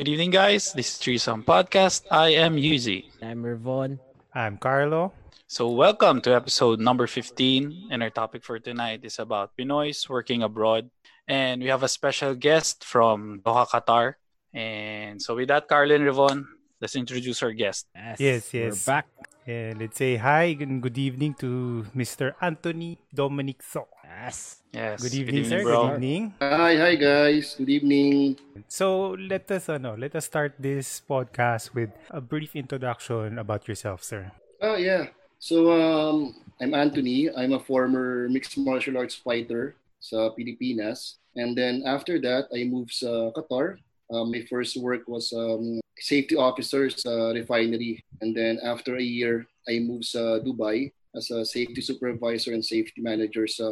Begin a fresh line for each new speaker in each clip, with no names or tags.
Good evening, guys. This is Threesome Podcast. I am Yuzi.
I'm Revon.
I'm Carlo.
So, welcome to episode number 15. And our topic for tonight is about Pinoys working abroad. And we have a special guest from Doha, Qatar. And so, with that, Carlo and Revon, let's introduce our guest.
Yes, yes. yes.
We're back.
Yeah, let's say hi and good evening to Mr. Anthony Dominic So.
Yes.
Yes.
Good evening, sir.
bro.
Good evening.
Hi, hi guys. Good evening.
So let us ano, let us start this podcast with a brief introduction about yourself, sir.
Oh yeah. So um, I'm Anthony. I'm a former mixed martial arts fighter sa Pilipinas. And then after that, I moved sa Qatar. Uh, my first work was um, safety officer sa refinery. And then after a year, I moved sa Dubai as a safety supervisor and safety manager sa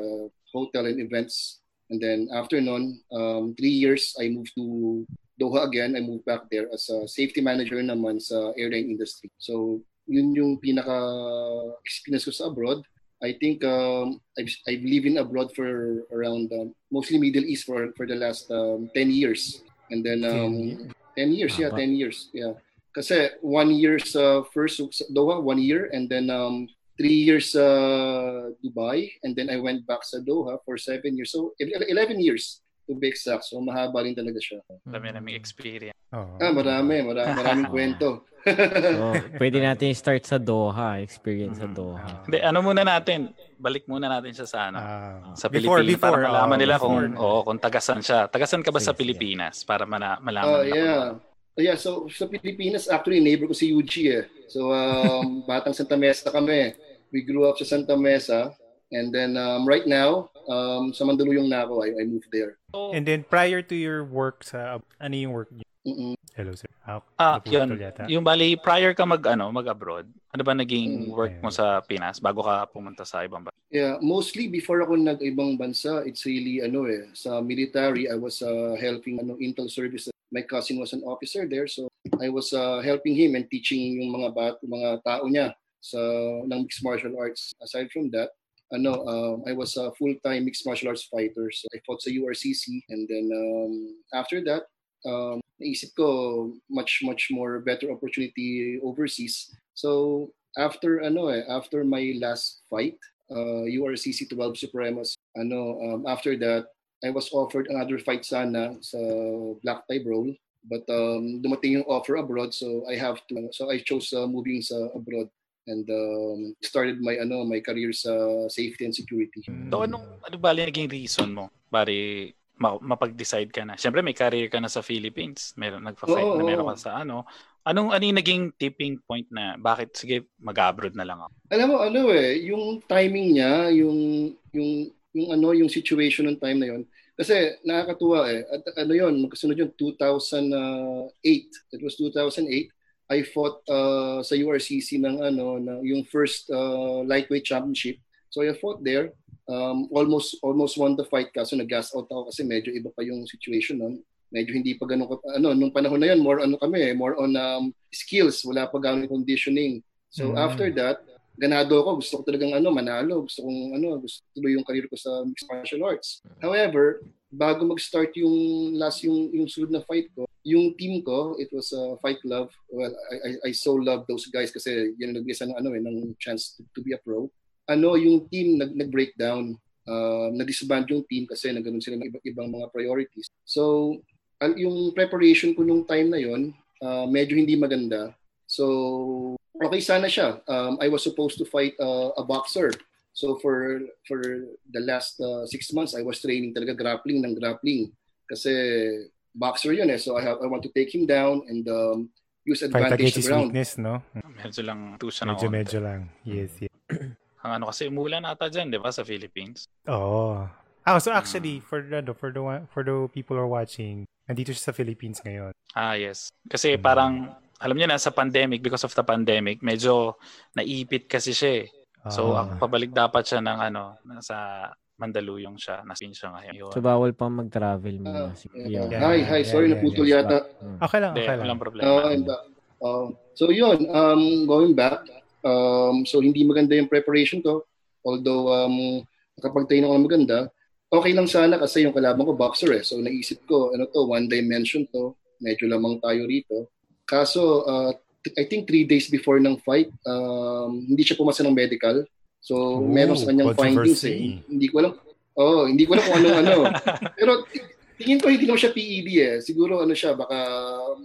hotel and events. And then after nun, um, three years, I moved to Doha again. I moved back there as a safety manager naman sa airline industry. So yun yung pinaka-experience ko sa abroad. I think um, I've, I've lived in abroad for around um, mostly Middle East for for the last um, 10 years. And then um, 10 years, yeah, 10 years. Yeah. Kasi one year sa first Doha, one year and then um, three years sa Dubai and then I went back sa Doha for seven years. So 11 years to be exact. So mahaba rin talaga siya.
Dami naming experience.
Oh.
Ah, marami, marami, maraming kwento.
So, pwede natin start sa Doha, experience sa Doha.
Hindi, ano muna natin? Balik muna natin siya sa ano.
Ah,
sa
before,
Pilipinas
before,
para malaman
oh,
nila
before.
kung oo, kung tagasan siya. Tagasan ka ba sa. Pilipinas para mana, malaman
Oh,
nila.
yeah. Yeah, so sa Pilipinas, actually, neighbor ko si Yuji eh. So, um, batang Santa Mesa kami. We grew up sa Santa Mesa. And then, um, right now, um, sa Mandaluyong na ako, I, I moved there.
And then prior to your work sa ano yung work niyo?
Mm-mm.
Hello, sir. Ah,
ah, yun.
yata.
Yung bali, prior ka mag, ano, mag-abroad, ano ba naging
Mm.
work mo sa Pinas bago ka pumunta sa ibang bansa?
Yeah, mostly before ako nag-ibang bansa, it's really, ano eh, sa military, I was uh, helping ano, Intel service. My cousin was an officer there, so I was uh, helping him and teaching yung mga bat, mga tao niya sa ng mixed martial arts. Aside from that, ano, um, I was a full-time mixed martial arts fighter. So I fought sa URCC and then um, after that, um, naisip ko much much more better opportunity overseas. So after ano eh, after my last fight, uh, URCC 12 Supremos, ano, um, after that, I was offered another fight sana sa Black Tie Brawl. But um, dumating yung offer abroad, so I have to, so I chose uh, moving sa abroad and um, started my ano my career sa safety and security.
So, anong, ano bali naging reason mo? Bari, ma- mapag-decide ka na. Siyempre, may career ka na sa Philippines. Meron, nagpa-fight
Oo,
na meron ka sa ano. Anong, ano yung naging tipping point na bakit, sige, mag-abroad na lang ako?
Alam mo ano eh, yung timing niya, yung yung yung ano yung situation ng time na yon. Kasi nakakatuwa eh. At ano yon, magkasunod yun 2008. It was 2008. I fought uh, sa URCC ng ano na yung first uh, lightweight championship. So I fought there. Um, almost almost won the fight kaso nag-gas out ako kasi medyo iba pa yung situation nun. Medyo hindi pa ganun ano nung panahon na yun more ano kami, more on um, skills, wala pa ganun conditioning. So
Mm.
after that, ganado ako, gusto ko talagang ano, manalo, gusto kong ano, gusto tuloy yung career ko sa mixed martial arts. However, bago mag-start yung last yung yung sunod na fight ko, yung team ko, it was a Fight Club. Well, I, I, I so love those guys kasi yan ang nagbigay sa ng ano eh, ng chance to, to be a pro. Ano, yung team nag, nag-breakdown, uh, na-disband yung team kasi naganoon sila ng iba, ibang mga priorities. So, ang, yung preparation ko nung time na yon, uh, medyo hindi maganda. So, okay sana siya. Um, I was supposed to fight uh, a boxer. So for for the last uh, six months, I was training talaga grappling ng grappling. Kasi boxer yun eh. So I have I want to take him down and um, use
Fight
advantage
against
sa
his
ground.
weakness, no?
Medyo lang tusa na
Medyo, medyo lang. Yes, yes.
Ang ano kasi, umulan ata dyan, di ba, sa Philippines?
Oo. Oh, so actually, for ano, for the one- for the people who are watching, nandito siya sa Philippines ngayon.
Ah, yes. Kasi
Mm.
parang, alam niyo na, sa pandemic, because of the pandemic, medyo naipit kasi siya eh. So,
Ah.
pabalik dapat siya ng ano, nasa Mandaluyong siya, nasa siya ngayon.
So, bawal pa mag-travel muna.
Ah,
si
yeah.
Kuya.
Hi, hi, sorry,
yeah,
naputol
yes,
yata.
Mm.
okay lang, okay lang.
walang problema.
Uh, back. Uh, so yun, um, going back, um, so hindi maganda yung preparation ko. Although um, nakapag-train ako ng maganda, okay lang sana kasi yung kalaban ko boxer eh. So naisip ko, ano to, one dimension to. medyo lamang tayo rito. Kaso, uh, I think three days before ng fight, um, hindi siya pumasa ng medical. So,
Ooh,
meron sa kanyang findings eh. Hindi ko alam, oh, hindi ko alam kung anong ano. Pero tingin ko hindi naman siya PED eh. Siguro ano siya, baka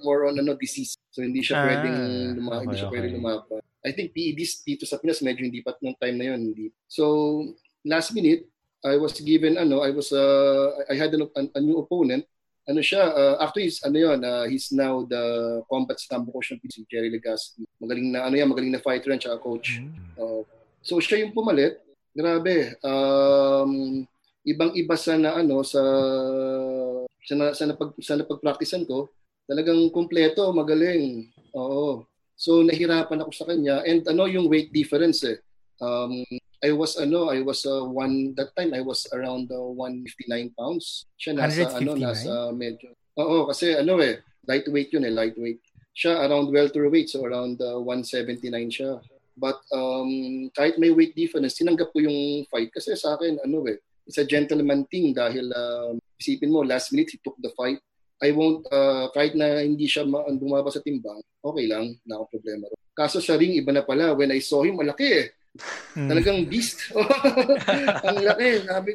more on ano disease. So hindi siya
Ah,
pwedeng luma,
okay,
hindi siya
okay.
pwedeng lumaban. I think PEDs dito sa Pinas medyo hindi pa nung time na yun. Hindi. So last minute, I was given ano, I was uh, I had an, a, a new opponent. Ano siya, uh, actually he's, ano yun, uh, he's now the combat sambo coach ng PC, Jerry Legaspi. Magaling na ano yan, magaling na fighter yan, tsaka coach. Uh, so siya yung pumalit. Grabe. Um, ibang-iba sa na ano sa sa, na, sa, napag, sa napag-practicean ko, talagang kumpleto, magaling. Oo. So nahirapan ako sa kanya and ano yung weight difference eh. Um, I was ano, I was uh, one that time I was around uh, 159 pounds. Siya nasa ano
159?
nasa medyo. Oo, kasi ano eh, lightweight yun eh, lightweight. Siya around welterweight so around uh, 179 siya. But um, kahit may weight difference, tinanggap ko yung fight kasi sa akin ano eh, it's a gentleman thing dahil um, isipin mo last minute he took the fight. I won't uh, kahit na hindi siya ma- bumaba sa timbang, okay lang, na akong problema. Kaso sa ring iba na pala. When I saw him, malaki eh.
Mm.
Talagang beast. Ang laki. Sabi.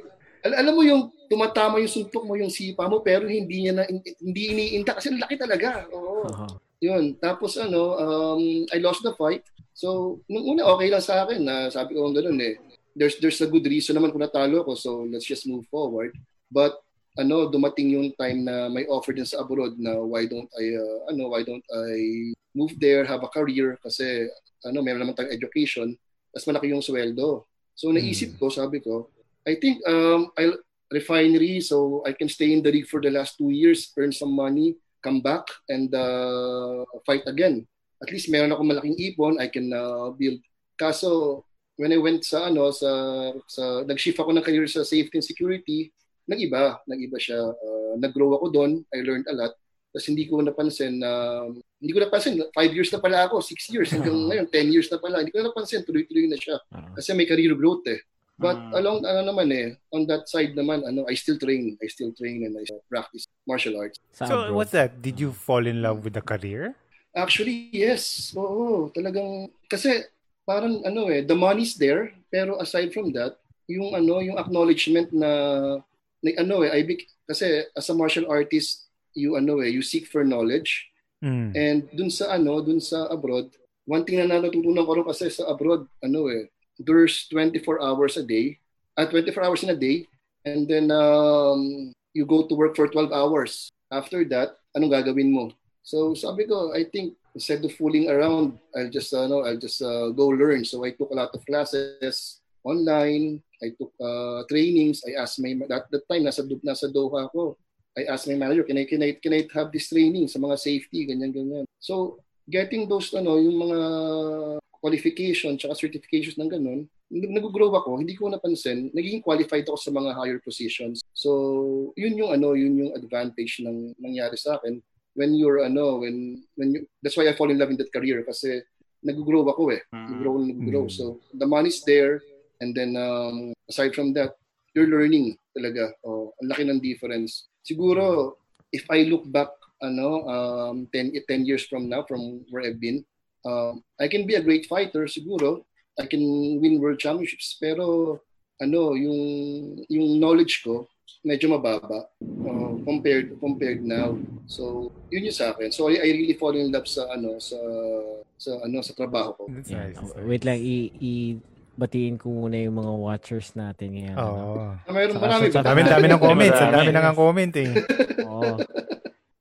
Al- alam mo yung tumatama yung suntok mo, yung sipa mo, pero hindi niya na, hindi iniinta kasi laki talaga. Oo.
Aha.
Yun. Tapos ano, um, I lost the fight. So, nung una okay lang sa akin na sabi ko ganoon eh. There's there's a good reason naman kung natalo ko, so let's just move forward. But ano, dumating yung time na may offer din sa abroad na why don't I uh, ano, why don't I move there, have a career kasi ano, meron naman tayong education, mas malaki yung sweldo. So naisip ko, sabi ko, I think um I'll refinery so I can stay in the league for the last two years, earn some money, come back and uh, fight again. At least meron ako malaking ipon, I can uh, build. Kaso when I went sa ano sa sa nag-shift ako ng career sa safety and security, nag-iba, nag-iba siya. Uh, nag-grow ako doon, I learned a lot. Tapos hindi ko napansin na hindi ko napansin, five years na pala ako, six years, hanggang ngayon, ten years na pala. Hindi ko napansin, tuloy-tuloy na siya.
Ah.
Kasi may career growth eh. But
Mm.
along ano naman eh, on that side naman, ano, I still train. I still train and I practice martial arts.
So, what's that? Did you fall in love with the career?
Actually, yes. Oo, talagang kasi parang ano eh, the money's there, pero aside from that, yung ano, yung acknowledgement na, na ano eh, I bec- kasi as a martial artist, you ano eh, you seek for knowledge
Mm.
and dun sa ano, dun sa abroad, one thing na natutunan ko rin kasi sa abroad, ano eh, there's 24 hours a day, at 24 hours in a day, and then um, you go to work for 12 hours. After that, anong gagawin mo? So sabi ko, I think instead of fooling around, I'll just uh, no, I'll just uh, go learn. So I took a lot of classes online. I took uh, trainings. I asked my at that time nasa nasa Doha ako. I asked my manager, can I, can I, can I have this training sa mga safety, ganyan, ganyan. So, getting those, ano, yung mga qualification tsaka certifications ng ganun, nag- nag-grow ako, hindi ko napansin, nagiging qualified ako sa mga higher positions. So, yun yung ano, yun yung advantage ng nangyari sa akin when you're ano, when when you, that's why I fall in love in that career kasi nag-grow ako eh. Nag-grow, nag-grow.
Mm.
So, the money's there and then um, aside from that, you're learning talaga. Oh, ang laki ng difference. Siguro, if I look back, ano, um, 10, 10 years from now, from where I've been, um, I can be a great fighter, siguro. I can win world championships. Pero, ano, yung, yung knowledge ko, medyo mababa uh, compared compared now. So, yun yung sa akin. So, I, I really fall in love sa, ano, sa, sa, ano, sa trabaho ko.
That's
Yan.
nice.
Oh, Wait lang, i, i batiin ko muna yung mga watchers natin ngayon. ano.
Oo.
Ah, Mayroon
Saka
marami
sa-?
Dami dami ng comments. Ang dami nang comment eh.
Oo.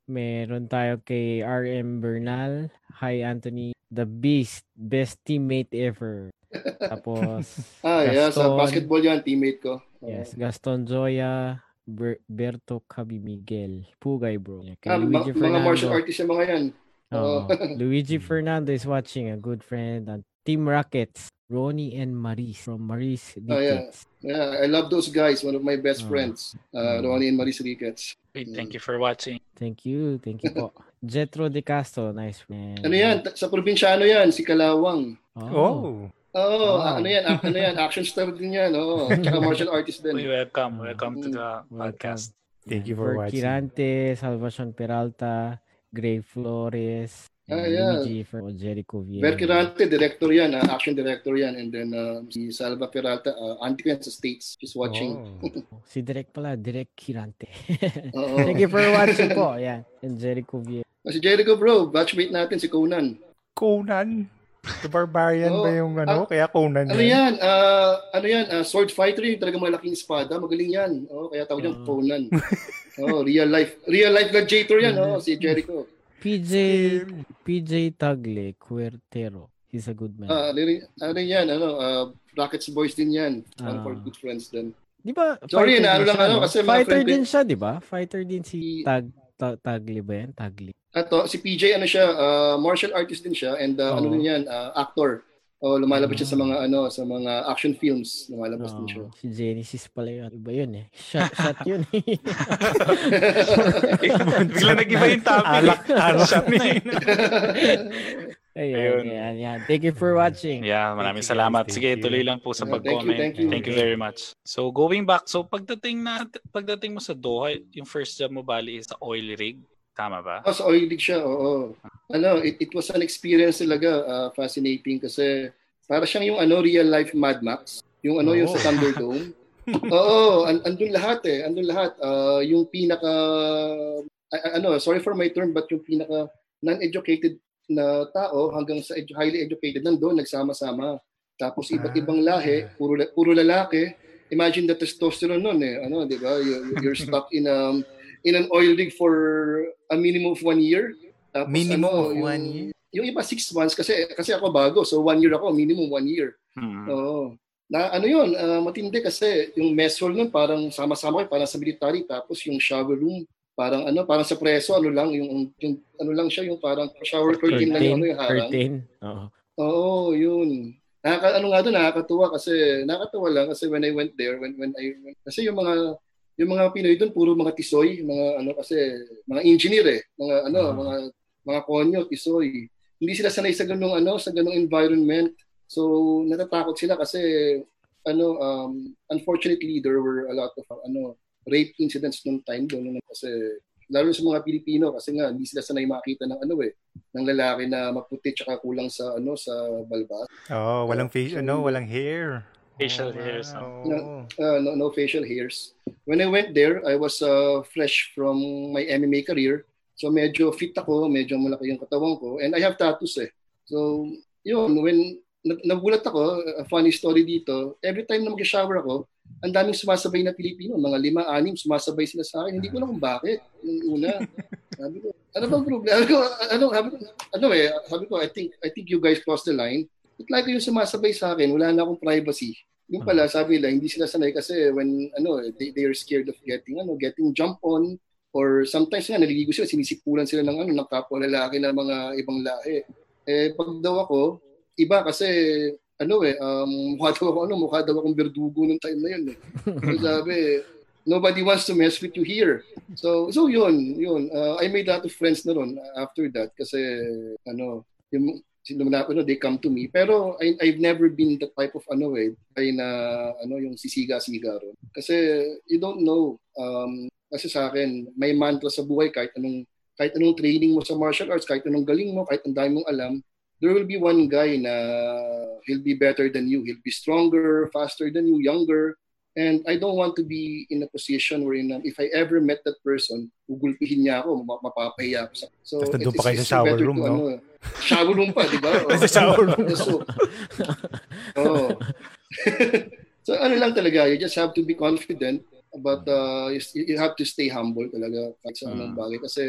Meron tayo kay RM Bernal. Hi Anthony, the beast, best teammate ever. Tapos
Ah, yeah, sa
Gaston.
basketball yan, teammate ko. Oo.
yes, Gaston Zoya, Ber- Berto Cabi Miguel. Pugay bro. Yeah,
Ah, ma-
Luigi
mga martial
Fernando.
artists yung mga yan.
Oo. Luigi Fernando is watching, a good friend. And Team Rockets, Ronnie and Maris from Maris
Oh, yeah.
Ricketts.
Yeah, I love those guys. One of my best
Oh.
friends, uh,
Mm.
Ronnie and Maris Ricketts.
Wait, thank you for watching.
Thank you, thank you po. Jetro De Castro, nice man.
Ano yan? Sa probinsyano yan, si Kalawang.
Oh.
Oh.
Oo,
Wow.
ah, ano yan? ah, ano yan? Action star din yan. Oo. Tsaka martial artist din.
welcome. Welcome to the
Welcome.
podcast.
Thank you for
Bert
watching.
Quirante, Salvacion Peralta, Gray Flores,
Ah, yeah.
Luigi for Jericho Vieira.
Verquirante, director yan, ah, action director yan. And then um, si Salva Peralta, uh, auntie ko sa States. She's watching.
Oh.
Si Direk pala, Direk Kirante.
Oo.
Thank you for watching po. Yan. And Jericho Vieira.
Ah, Si Jericho bro, batchmate natin si Conan.
Conan. The Barbarian
Oo.
ba yung ano? Kaya Conan
Ano yan? ah, ano yan? ah, sword fighter yung talagang malaking espada. Magaling yan. Oh, kaya tawag niyang
Oo.
Conan. oh, real life. Real life gladiator yan, oh, si Jericho.
PJ PJ Tagle Cuertero. He's a good man.
Ah, ano, ano yan? Ano, ah, Rockets boys din yan. One
Ah.
for good friends din.
Di ba?
Sorry, naano
din
lang ano,
no?
kasi mga
Fighter din siya, di ba? Fighter din si Tag, Ta- Tagle ba yan? Tagle.
Ato, si PJ ano siya, ah, martial artist din siya and ah, ano
Oo.
din yan, ah, actor. Oh, lumalabas siya sa mga ano, sa mga action films, lumalabas din siya.
Si Genesis pala yun. Iba yun eh. Shot, shot yun eh.
Bigla nag-iba yung topic.
Alak, alak
Shot na eh.
Ayun,
Ayun.
yan, yan. Thank you for watching.
Yeah, maraming
Thank
salamat.
guys.
Sige,
Thank you.
tuloy lang po sa
Yeah, thank you,
pag-comment.
thank you.
Thank you very much. So, going back, so pagdating na pagdating mo sa Doha, yung first job mo bali is sa oil rig, tama ba?
Oh, sa oil rig siya, oo. Ano, it, it was an experience talaga, ah, fascinating kasi para siyang yung ano, real life Mad Max. Yung ano, yung sa
Oh.
Thunderdome. Oo, an- andun lahat eh, andun lahat. Ah, yung pinaka, a- a- ano, sorry for my term, but yung pinaka non-educated na tao hanggang sa edu- highly educated nandun, nagsama-sama. Tapos iba't
Ah.
ibang lahi, puro, puro lalaki. Imagine the testosterone nun eh. Ano, di ba? You- You're stuck in um, in an oil rig for a minimum of one year. Tapos
Minimum
ano,
of
yung,
one year?
Yung iba six months kasi kasi ako bago. So one year ako, minimum one year.
Hmm.
Oo. Na ano yun, ah, matindi kasi yung mess hall nun parang sama-sama kayo, parang sa military. Tapos yung shower room, parang ano, parang sa preso, ano lang, yung, yung ano lang siya, yung parang shower curtain lang yung, ano, yung harang.
Curtain. Oo.
Oo, yun. Nakaka, ano nga doon, nakakatuwa kasi, nakakatuwa lang kasi when I went there, when, when I, when, kasi yung mga, yung mga Pinoy doon, puro mga tisoy, mga ano kasi, mga engineer eh, mga ano,
Ah.
mga, mga konyo, tisoy. Hindi sila sanay sa ganung ano, sa ganung environment. So, natatakot sila kasi, ano, um, unfortunately, there were a lot of, ano, rape incidents noong time doon kasi, lalo sa mga Pilipino kasi nga hindi sila sanay makita ng ano eh ng lalaki na maputi tsaka kulang sa ano sa balbas.
Oh, walang face, ano, walang hair.
Facial
Oh,
hairs,
wow.
No. Uh, no, no facial hairs. When I went there, I was uh, fresh from my MMA career. So medyo fit ako, medyo malaki yung katawan ko. And I have tattoos eh. So yun, when nag- nagulat ako, a funny story dito, every time na mag-shower ako, ang daming sumasabay na Pilipino, mga lima, anim, sumasabay sila sa akin. Hindi ko alam kung bakit. Yung una, sabi ko, ano bang problema? Ano, sabi ko, ano eh, sabi ko, I think, I think you guys crossed the line. It like yung sumasabay sa akin, wala na akong privacy. Yung pala, sabi nila, hindi sila sanay kasi when, ano, they, they are scared of getting, ano, getting jump on, or sometimes nga, naliligo sila, sinisipulan sila ng, ano, ng kapwa lalaki ng mga ibang lahi. Eh, pag daw ako, iba kasi, ano eh, um, mukha daw ako, ano, mukha daw akong berdugo nung time na yun eh. So sabi, nobody wants to mess with you here. So, so yun, yun. Uh, I made a lot of friends na ron after that kasi, ano, yung, sino na, ano, they come to me. Pero I, I've never been the type of, ano eh, ay na, ano, yung sisiga-siga ron. Kasi, you don't know. Um, kasi sa akin, may mantra sa buhay kahit anong, kahit anong training mo sa martial arts, kahit anong galing mo, kahit ang dami mong alam, there will be one guy na he'll be better than you. He'll be stronger, faster than you, younger. And I don't want to be in a position wherein um, if I ever met that person, gugulpihin niya ako, ma- mapapahiya ako. So,
Tapos nandun pa kayo sa shower room,
to,
no?
Ano, shower room pa, di ba?
Sa shower room.
so, oh. so ano lang talaga, you just have to be confident but uh, you, you have to stay humble talaga kahit sa anong
Mm.
bagay kasi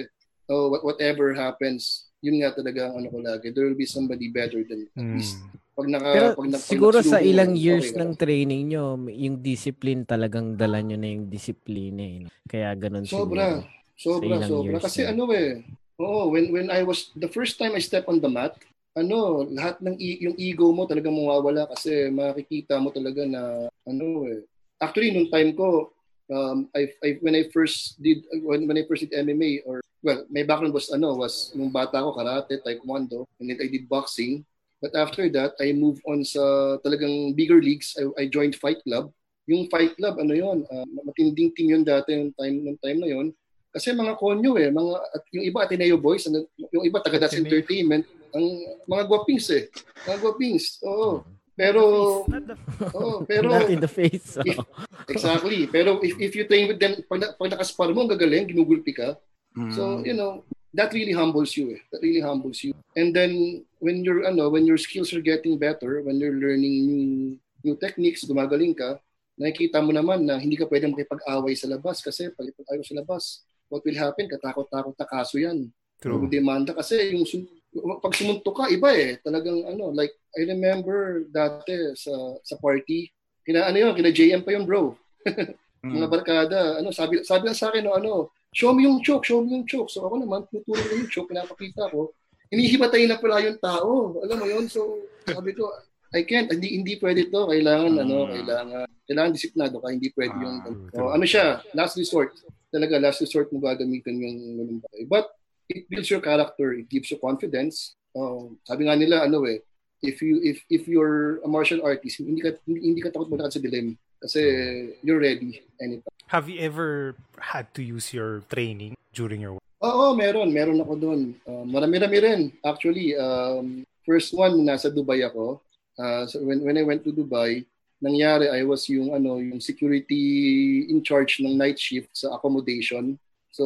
oh, wha- whatever happens, yun nga talaga ang ano ko lagi, there will be somebody better than you. At
Hmm.
least pag naka,
Pero
pag, na- pag
siguro sa
nagsulong
ilang years
okay ka
ng training nyo, yung discipline talagang dala nyo na yung discipline eh. Kaya ganun
Sobra.
siguro.
Sobra, sobra.
years
Kasi
na.
ano eh, oo, when, when I was, the first time I step on the mat, ano, lahat ng yung ego mo talagang mawawala kasi makikita mo talaga na, ano eh. Actually, nung time ko, um, I, I, when I first did, when, when I first did MMA, or, well, my background was, ano, was, nung bata ko, karate, taekwondo, and then I did boxing. But after that, I moved on sa talagang bigger leagues. I, I joined Fight Club. Yung Fight Club, ano yon uh, matinding team yun dati yung time, yung time na yon Kasi mga konyo eh, mga at yung iba Ateneo Boys, ano, yung iba taga Das
Ateneo.
Entertainment, ang mga guwapings eh. Mga guwapings. Oo. Pero
Not the-
oo, pero
Not in the face.
If-
oh.
exactly. Pero if, if you train with them, pag, pag nakaspar mo, ang gagaling, ginugulpi ka.
Mm.
So, you know, that really humbles you eh. That really humbles you. And then when you're ano, when your skills are getting better, when you're learning new, new techniques, gumagaling ka, nakikita mo naman na hindi ka pwedeng makipag-away sa labas kasi pag ipag-away sa labas, what will happen? Katakot-takot na kaso yan.
True.
Demanda kasi yung pag sumunto ka, iba eh. Talagang ano, like I remember dati sa sa party, kina ano yun, kina JM pa yung bro.
Mm.
Mga barkada, ano, sabi sabi sa akin no, ano, show me yung choke, show me yung choke. So ako naman, tuturo ko yung choke, pinapakita ko. Hinihimatay na pala yung tao. Alam mo yun? So sabi ko, I can't, hindi hindi pwede to. Kailangan ano,
Mm.
kailangan kailangan disiplinado ka, hindi pwede yung
Ah,
true,
oh, ano siya, last resort. Talaga last resort mo gagamitin yung bagay. But it builds your character, it gives you confidence. Oh, sabi nga nila ano eh, if you if if you're a martial artist, hindi ka hindi, hindi ka takot malakad sa dilim kasi you're ready anytime.
Have you ever had to use your training during your work?
Oo, meron. Meron ako doon. Uh, marami-rami rin. Actually, um, first one, nasa Dubai ako. Uh, so when, when I went to Dubai, nangyari, I was yung, ano, yung security in charge ng night shift sa accommodation. So,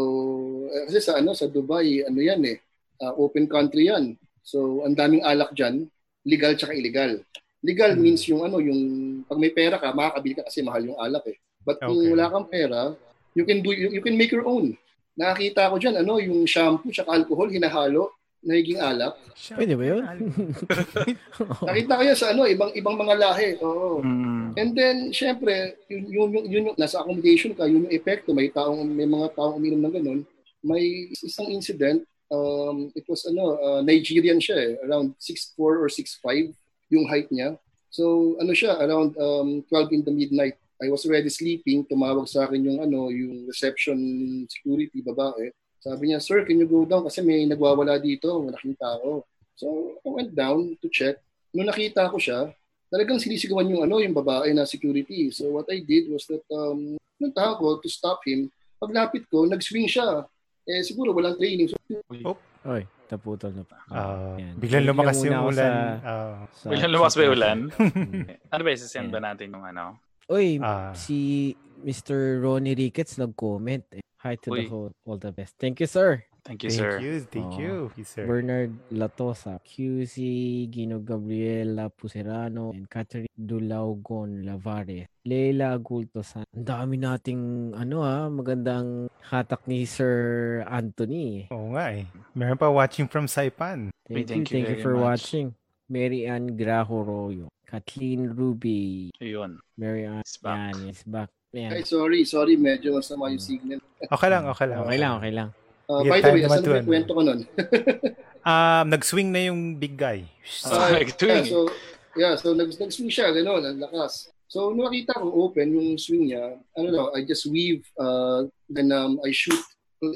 eh, kasi sa, ano, sa Dubai, ano yan eh, uh, open country yan. So, ang daming alak dyan, legal tsaka illegal. Legal
Hmm.
means yung ano, yung pag may pera ka, makakabili ka kasi mahal yung alak eh. But kung
Okay.
wala kang pera, you can do you, you can make your own. Nakakita ko diyan ano, yung shampoo tsaka alcohol hinahalo, nagiging alak.
Pwede ba yun?
Nakita ko yan sa ano, ibang ibang mga lahi. Oo.
Mm.
And then syempre, yun yun, yun, yun yung nasa accommodation ka, yun yung epekto, may taong may mga taong uminom ng ganun. May isang incident, um, it was ano, uh, Nigerian siya eh, around 6'4 or 6'5 yung height niya. So ano siya, around um, 12 in the midnight. I was already sleeping, tumawag sa akin yung ano, yung reception security babae. Sabi niya, "Sir, can you go down kasi may nagwawala dito, malaking tao." So I went down to check. Nung nakita ko siya, talagang sinisigawan yung ano, yung babae na security. So what I did was that um, nuntahan ko to stop him. Paglapit ko, nag-swing siya. Eh siguro walang training. So,
Oy, taputol na pa.
Ah,
Yan.
biglang lumakas yung ulan.
sa-
Ah,
sa-
Biglang lumakas ba ulan? ano ba, isasend ba natin yung ano?
Uy,
ah,
si Mr. Ronnie Ricketts nag-comment. Eh. Hi to the
Uy.
whole. All the best. Thank you, sir.
Thank you,
thank
sir.
you, thank
Oo.
you, Yes, sir.
Bernard Latosa, QC, Gino Gabriela Puserano, and Catherine Dulaugon Lavares. Leila Agultosan. Ang dami nating ano ah, magandang hatak ni Sir Anthony.
Oo nga eh. Meron pa watching from Saipan.
Thank,
thank
you,
you
thank you for
much.
watching. Mary Ann Grajo Royo, Kathleen Ruby,
Yun.
Mary Ann
It's back.
yan, is back. Yan.
ay, sorry, sorry, medyo masama yung signal.
Okay lang, okay lang.
Okay lang, okay lang.
Uh, by the way, asan yung kwento ko nun?
Um, nag-swing na yung big guy.
Ah,
Ah,
like doing
yeah, so, yeah, so nag, nag-swing siya, gano'n, ang lakas. So, nung nakita ko open yung swing niya, ano daw, I just weave, uh, then um, I shoot,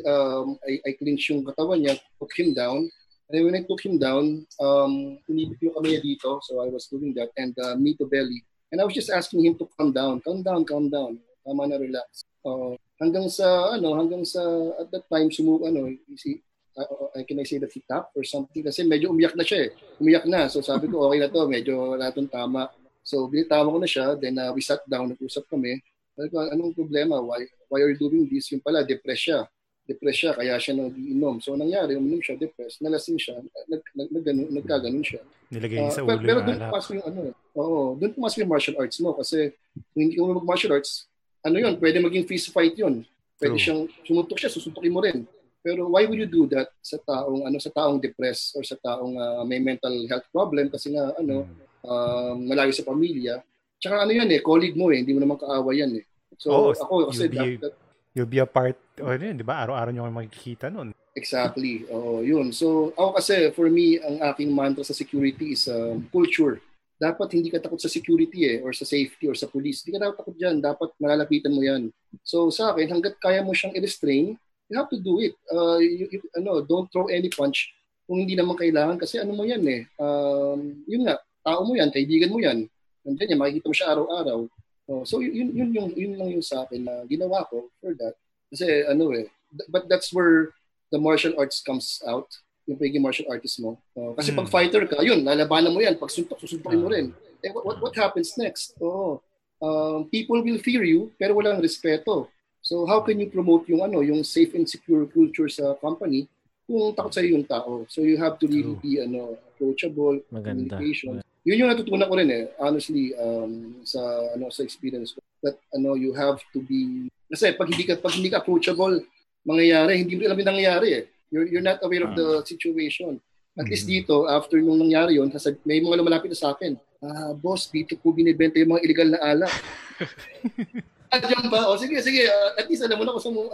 um, I, I clinch yung katawan niya, took him down. And then when I took him down, um, tinibig yung kamay dito, so I was doing that, and uh, knee to belly. And I was just asking him to calm down, calm down, calm down, tama na, relax. Uh, hanggang sa, ano, hanggang sa, at that time, sumu, ano, you see, uh, uh, can I say that he tapped or something? Kasi medyo umiyak na siya eh umiyak na. So sabi ko, okay na to, medyo wala tong tama. So binitawan ko na siya, then uh, we sat down, nag-usap kami. Sabi ko, anong problema? Why, why are you doing this? Yung pala, depressed siya. Depressed siya, kaya siya nag-iinom. So nangyari, uminom siya, depressed, nalasing siya, nag, nag, nag, nagkaganon siya.
Nilagay
Ah,
sa
pero,
ulo
pero
yung
doon pumasok yung ano, oo, doon pumasok yung martial arts mo kasi kung hindi ka mag-martial arts, ano yun, pwede maging fist fight yun. Pwede
True.
siyang sumuntok siya, susuntokin mo rin. Pero why would you do that sa taong ano sa taong depressed or sa taong ah, may mental health problem kasi nga ano um, malayo sa pamilya. Tsaka ano yan eh, colleague mo eh, hindi mo naman kaawa yan eh. So
Oo,
ako kasi
you'll be-
that, that-
You'll be a part, o yun, di ba? Araw-araw nyo kayo makikita nun.
Exactly. Oo, yun. So, ako kasi, for me, ang aking mantra sa security is um, culture. Dapat hindi ka takot sa security eh, or sa safety, or sa police. Hindi ka dapat takot dyan. Dapat malalapitan mo yan. So, sa akin, hanggat kaya mo siyang i-restrain, you have to do it. Uh, you, you- ano, don't throw any punch kung hindi naman kailangan. Kasi ano mo yan eh. Um, yun nga, tao mo yan, kaibigan mo yan. Nandiyan yan, makikita mo siya araw-araw. Oh, so, yun, yun, yun, yung, yun lang yung sa akin na ginawa ko for that. Kasi ano eh, but that's where the martial arts comes out yung pagiging martial artist mo. Uh, kasi
Mm.
pag fighter ka, yun, lalabanan mo yan. Pag suntok, susuntokin mo rin. Eh, what, what, what happens next? Oo. Um, people will fear you, pero walang respeto. So how can you promote yung ano, yung safe and secure culture sa company kung takot sa yung tao? So you have to really
True.
be ano, approachable,
Maganda.
communication. Yun yung natutunan ko rin eh, honestly, um, sa ano sa experience ko. That ano, you have to be kasi pag hindi ka pag hindi ka approachable, mangyayari, hindi mo alam yung nangyayari eh. You're, you're not aware of the situation. At least
Mhm.
dito, after nung nangyari yun, may mga lumalapit na sa akin, ah, boss, dito po binibenta yung mga illegal na alak. At ba? O sige, sige, ah, at least alam mo na kung saan mo,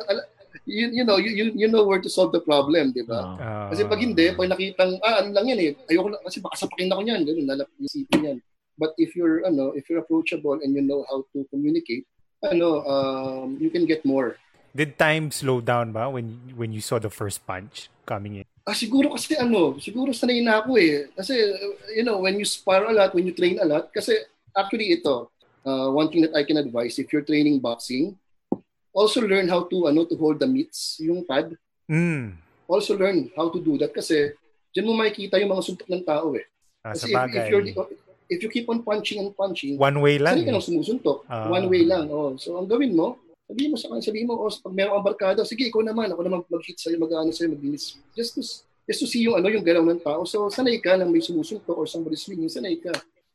you, you know, you, you, you know where to solve the problem, di ba?
Ah,
Kasi pag hindi, pag nakitang, ah, ano lang yan eh, ayoko na, kasi baka sapakin ako niyan, ganun, lalapit isipin yan. But if you're, ano, if you're approachable and you know how to communicate, ano, um, you can get more.
Did time slow down ba when when you saw the first punch coming in?
Ah, siguro kasi ano, siguro sanay na ako eh. Kasi, you know, when you spar a lot, when you train a lot, kasi actually ito, uh, one thing that I can advise, if you're training boxing, also learn how to, ano, to hold the mitts, yung pad.
Mm.
Also learn how to do that kasi dyan mo makikita yung mga suntok ng tao eh.
Ah,
Kasi if, if, you're, if you keep on punching and punching,
One way lang.
sanay ka nang sumusuntok.
Ah.
One way lang. Oh. So, ang gawin mo, sabihin mo sa kanya, sabihin mo, oh, pag meron kang barkada, sige, ikaw naman, ako naman mag-hit sa'yo, mag-ano sa'yo, mag-dinis. Just to, just to see yung ano, yung galaw ng tao. So, sanay ka lang may sumusuntok or somebody swinging, sanay ka.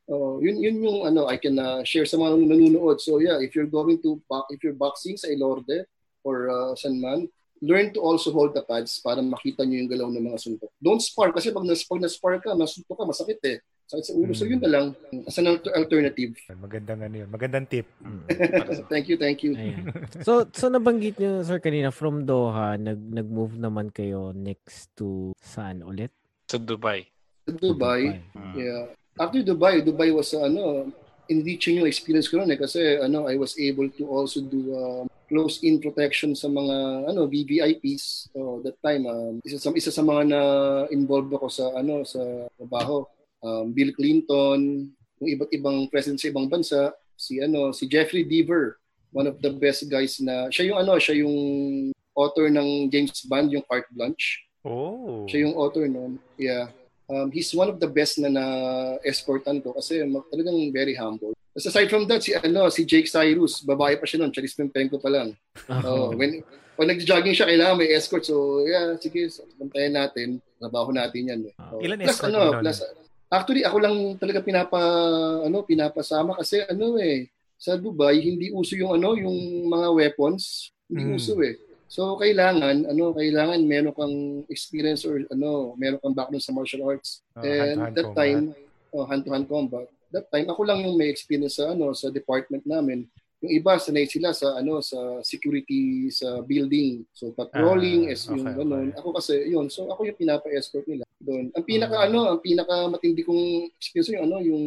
Oh, yun yun yung ano I can uh, share sa mga nanonood. So yeah, if you're going to if you're boxing sa Ilorde or uh, San Man, learn to also hold the pads para makita niyo yung galaw ng mga suntok. Don't spar kasi pag nas pag na-spar ka, nasuntok ka, masakit eh. Sakit sa ulo. So
Mm.
yun na lang as an alter- alternative.
Magandang ano yun. Magandang tip.
Mm.
thank you, thank you.
Ayan. So, so nabanggit nyo, sir, kanina, from Doha, nag, nag-move naman kayo next to saan ulit?
Sa Dubai.
Sa Dubai,
Mm.
Yeah. After Dubai, Dubai was uh, ano, enriching yung experience ko noon eh kasi ano, I was able to also do um, close-in protection sa mga ano VVIPs. So that time, um, isa sa isa sa mga na involved ako sa ano sa trabaho. Um, Bill Clinton, yung iba't ibang president sa ibang bansa, si ano, si Jeffrey Deaver, one of the best guys na siya yung ano, siya yung author ng James Bond, yung Carte Blanche.
Oh.
Siya yung author noon. Yeah. Um, he's one of the best na na-escortan ko kasi talagang very humble. Tapos aside from that, si, ano, si Jake Cyrus, babae pa siya noon, Charis Pempenko pa lang. Oh, when, pag nag-jogging siya, kailangan may escort. So, yeah, sige, bantayan natin. Trabaho natin yan. Eh. Oh.
Ilan
plus,
escort
ano,
nun?
plus, actually, ako lang talaga pinapa, ano, pinapasama kasi ano eh, sa Dubai, hindi uso yung ano, yung mga weapons. Hindi
Mm.
uso eh. So kailangan ano kailangan meron kang experience or ano meron kang background sa martial arts.
Oh,
And
hand-to-hand
that
combat.
time oh, hand-to-hand combat. That time ako lang yung may experience sa ano sa department namin. Yung iba sanay sila sa ano sa security sa building. So patrolling
Ah,
is yung
okay,
ganun.
okay.
Ako kasi yun. So ako yung pinapa-escort nila doon. Ang pinaka
Ah.
ano, ang pinaka matindi kong experience yung ano yung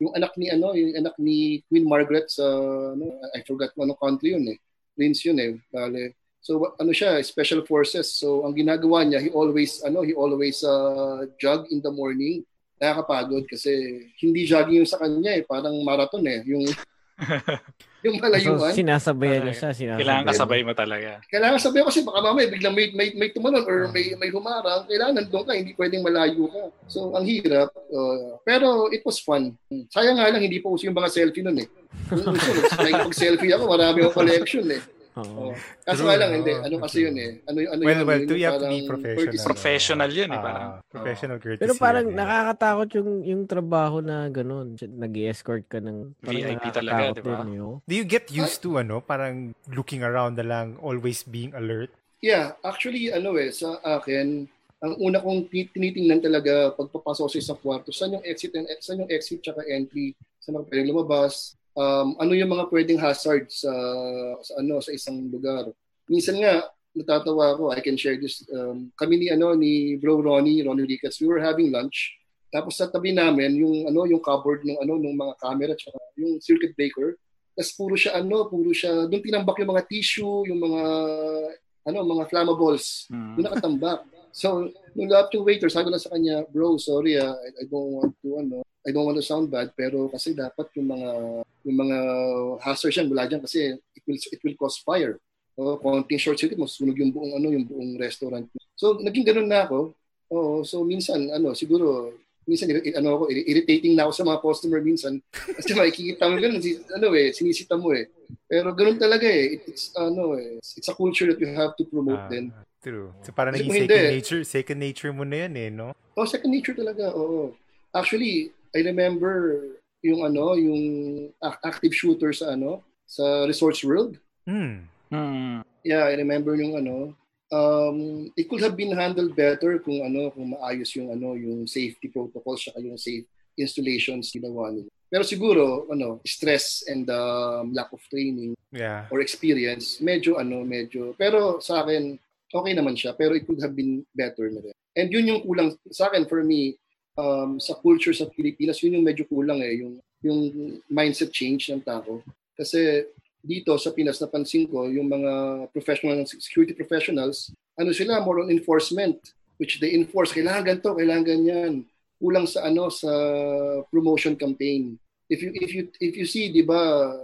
yung anak ni ano, yung anak ni Queen Margaret sa ano, I forgot ano country yun eh. Prince yun eh. Bale, So ano siya, special forces. So ang ginagawa niya, he always ano, he always uh, jog in the morning. Nakakapagod kasi hindi jogging yung sa kanya eh, parang marathon eh, yung yung
So,
malayuan.
sinasabayan niya siya. Sinasabayan.
Kailangan kasabay mo talaga.
Kailangan sabihin kasi baka mamaya biglang may, may, may tumalon or may, may humarang. Kailangan nandun ka, hindi pwedeng malayo ka. So, ang hirap. uh, pero it was fun. Sayang nga lang, hindi pa uso yung mga selfie nun eh. Yung uso, nag-selfie ako, marami akong collection eh.
Oo.
Oh. Kaso
True,
nga lang, hindi. Ano kasi yun eh. Ano, ano
Well,
yun,
well,
yun
to
yung
you have to be professional.
courtesy.
Professional yun eh,
Ah,
parang.
professional courtesy.
Pero parang
yan eh.
nakakatakot yung yung trabaho na ganun. Nag-escort ka ng
VIP talaga, di ba?
Do you get used to ano, parang looking around na lang, always being alert?
Yeah, actually, ano eh, sa akin, ang una kong ti- tinitingnan talaga pagpapasok sa isang kwarto, saan yung exit and saan yung exit tsaka entry, saan ako pwedeng lumabas, um, ano yung mga pwedeng hazard sa, sa ano sa isang lugar. Minsan nga natatawa ako, I can share this. Um, kami ni ano ni Bro Ronnie, Ronnie Ricketts, we were having lunch. Tapos sa tabi namin yung ano yung cupboard ng ano ng mga camera tsaka yung circuit breaker. Tapos puro siya ano, puro siya doon tinambak yung mga tissue, yung mga ano, mga flammables.
Mm.
Doon nakatambak. So, nung lahat yung waiter, sabi ko na sa kanya, bro, sorry ah, I, I don't want to, ano, I don't want to sound bad, pero kasi dapat yung mga, yung mga hazards yan, wala dyan kasi it will, it will cause fire. O, konting short circuit, masusunog yung buong, ano, yung buong restaurant. So, naging ganun na ako. Oo, so minsan, ano, siguro, minsan, ano ako, irritating na ako sa mga customer minsan. Kasi makikita mo ganun, ano eh, sinisita mo eh. Pero ganun talaga eh. It's, ano eh, it's a culture that you have to promote
Ah,
din.
True. So parang naging second
hindi-
nature, second nature mo na yan eh, no?
Oh, second nature talaga, oo. Actually, I remember yung ano, yung ac- active shooter sa ano, sa Resorts World.
Hmm.
Hmm.
Yeah, I remember yung ano, um, it could have been handled better kung ano, kung maayos yung ano, yung safety protocols saka yung safe installations ginawa nila. Pero siguro, ano, stress and um, lack of training
Yeah.
or experience, medyo ano, medyo, pero sa akin, okay naman siya, pero it could have been better na rin. And yun yung kulang, sa akin, for me, um, sa culture sa Pilipinas, yun yung medyo kulang eh, yung, yung mindset change ng tao. Kasi dito sa Pinas, napansin ko, yung mga professional, security professionals, ano sila, more on enforcement, which they enforce, kailangan ganito, kailangan ganyan. Kulang sa ano, sa promotion campaign if you if you if you see 'di ba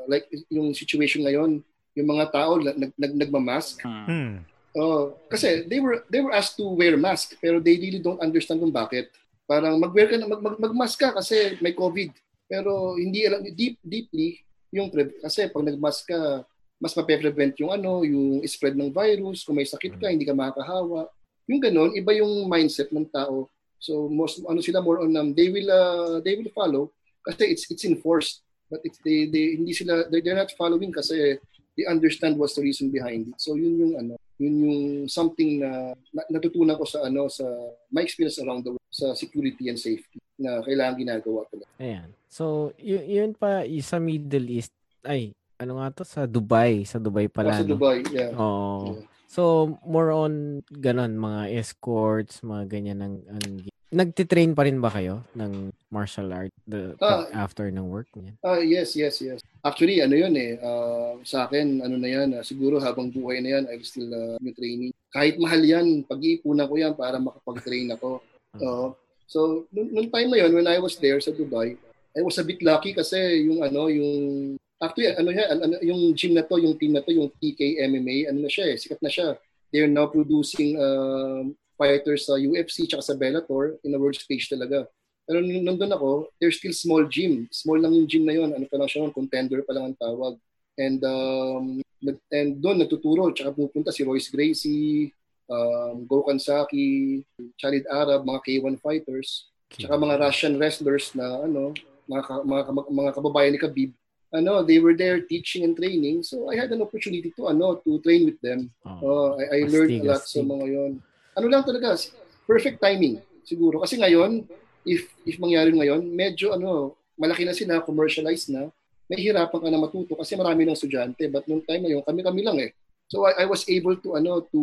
like yung situation ngayon yung mga tao nag, nag nagma-mask
Hmm.
Hmm.
oh kasi they were they were asked to wear mask pero they really don't understand kung bakit parang mag-wear ka na mag, mag, mag-mask ka kasi may covid. Pero hindi alam deep deeply yung pre- kasi pag nag-mask ka mas mape-prevent yung ano yung spread ng virus. Kung may sakit ka hindi ka makakahawa. Yung ganon iba yung mindset ng tao. So most ano sila more on um, they will uh, they will follow kasi it's it's enforced. But it's they, they hindi sila they, they're not following kasi they understand what's the reason behind it so yun yung ano yun yung something na, na natutunan ko sa ano sa my experience around the world sa security and safety na kailangan ginagawa talaga
Ayan. So, y- yun pa sa Middle East. Ay, ano nga to? Sa Dubai. Sa Dubai pala.
sa
no?
Dubai yeah
Oo.
Yeah.
So, more on ganon, mga escorts, mga ganyan ng, ang, nagtitrain pa rin ba kayo ng martial art the,
Ah.
after ng work niya?
Ah, yes, yes, yes. Actually, ano yun eh, ah, sa akin, ano na yan, ah, siguro habang buhay na yan, I still uh, training. Kahit mahal yan, pag-iipunan ko yan para makapag-train ako. Oo. so, nung, nung time na yun, when I was there sa Dubai, I was a bit lucky kasi yung ano, yung, actually, ano yan, ano, yung gym na to, yung team na to, yung TK MMA, ano na siya eh, sikat na siya. They're now producing um, fighters sa UFC tsaka sa Bellator in a world stage talaga. Pero nung nandun ako, there's still small gym. Small lang yung gym na yun. Ano pa lang siya nun, contender pa lang ang tawag. And um, and doon nagtuturo, tsaka pupunta si Royce Gracie, um, Gokhan Saki, Khalid Arab, mga K1 fighters, tsaka mga Russian wrestlers na ano, mga, ka- mga, mga kababayan ni Khabib. Ano, they were there teaching and training. So I had an opportunity to ano to train with them.
Oo.
Oh, I, I learned a lot sa mga yon. Ano lang talaga, perfect timing siguro. Kasi ngayon, if if mangyari ngayon, medyo ano, malaki na sila, commercialized na, may hirapan ka na matuto kasi marami ng estudyante. But nung time na yun, kami-kami lang eh. So I, I was able to ano to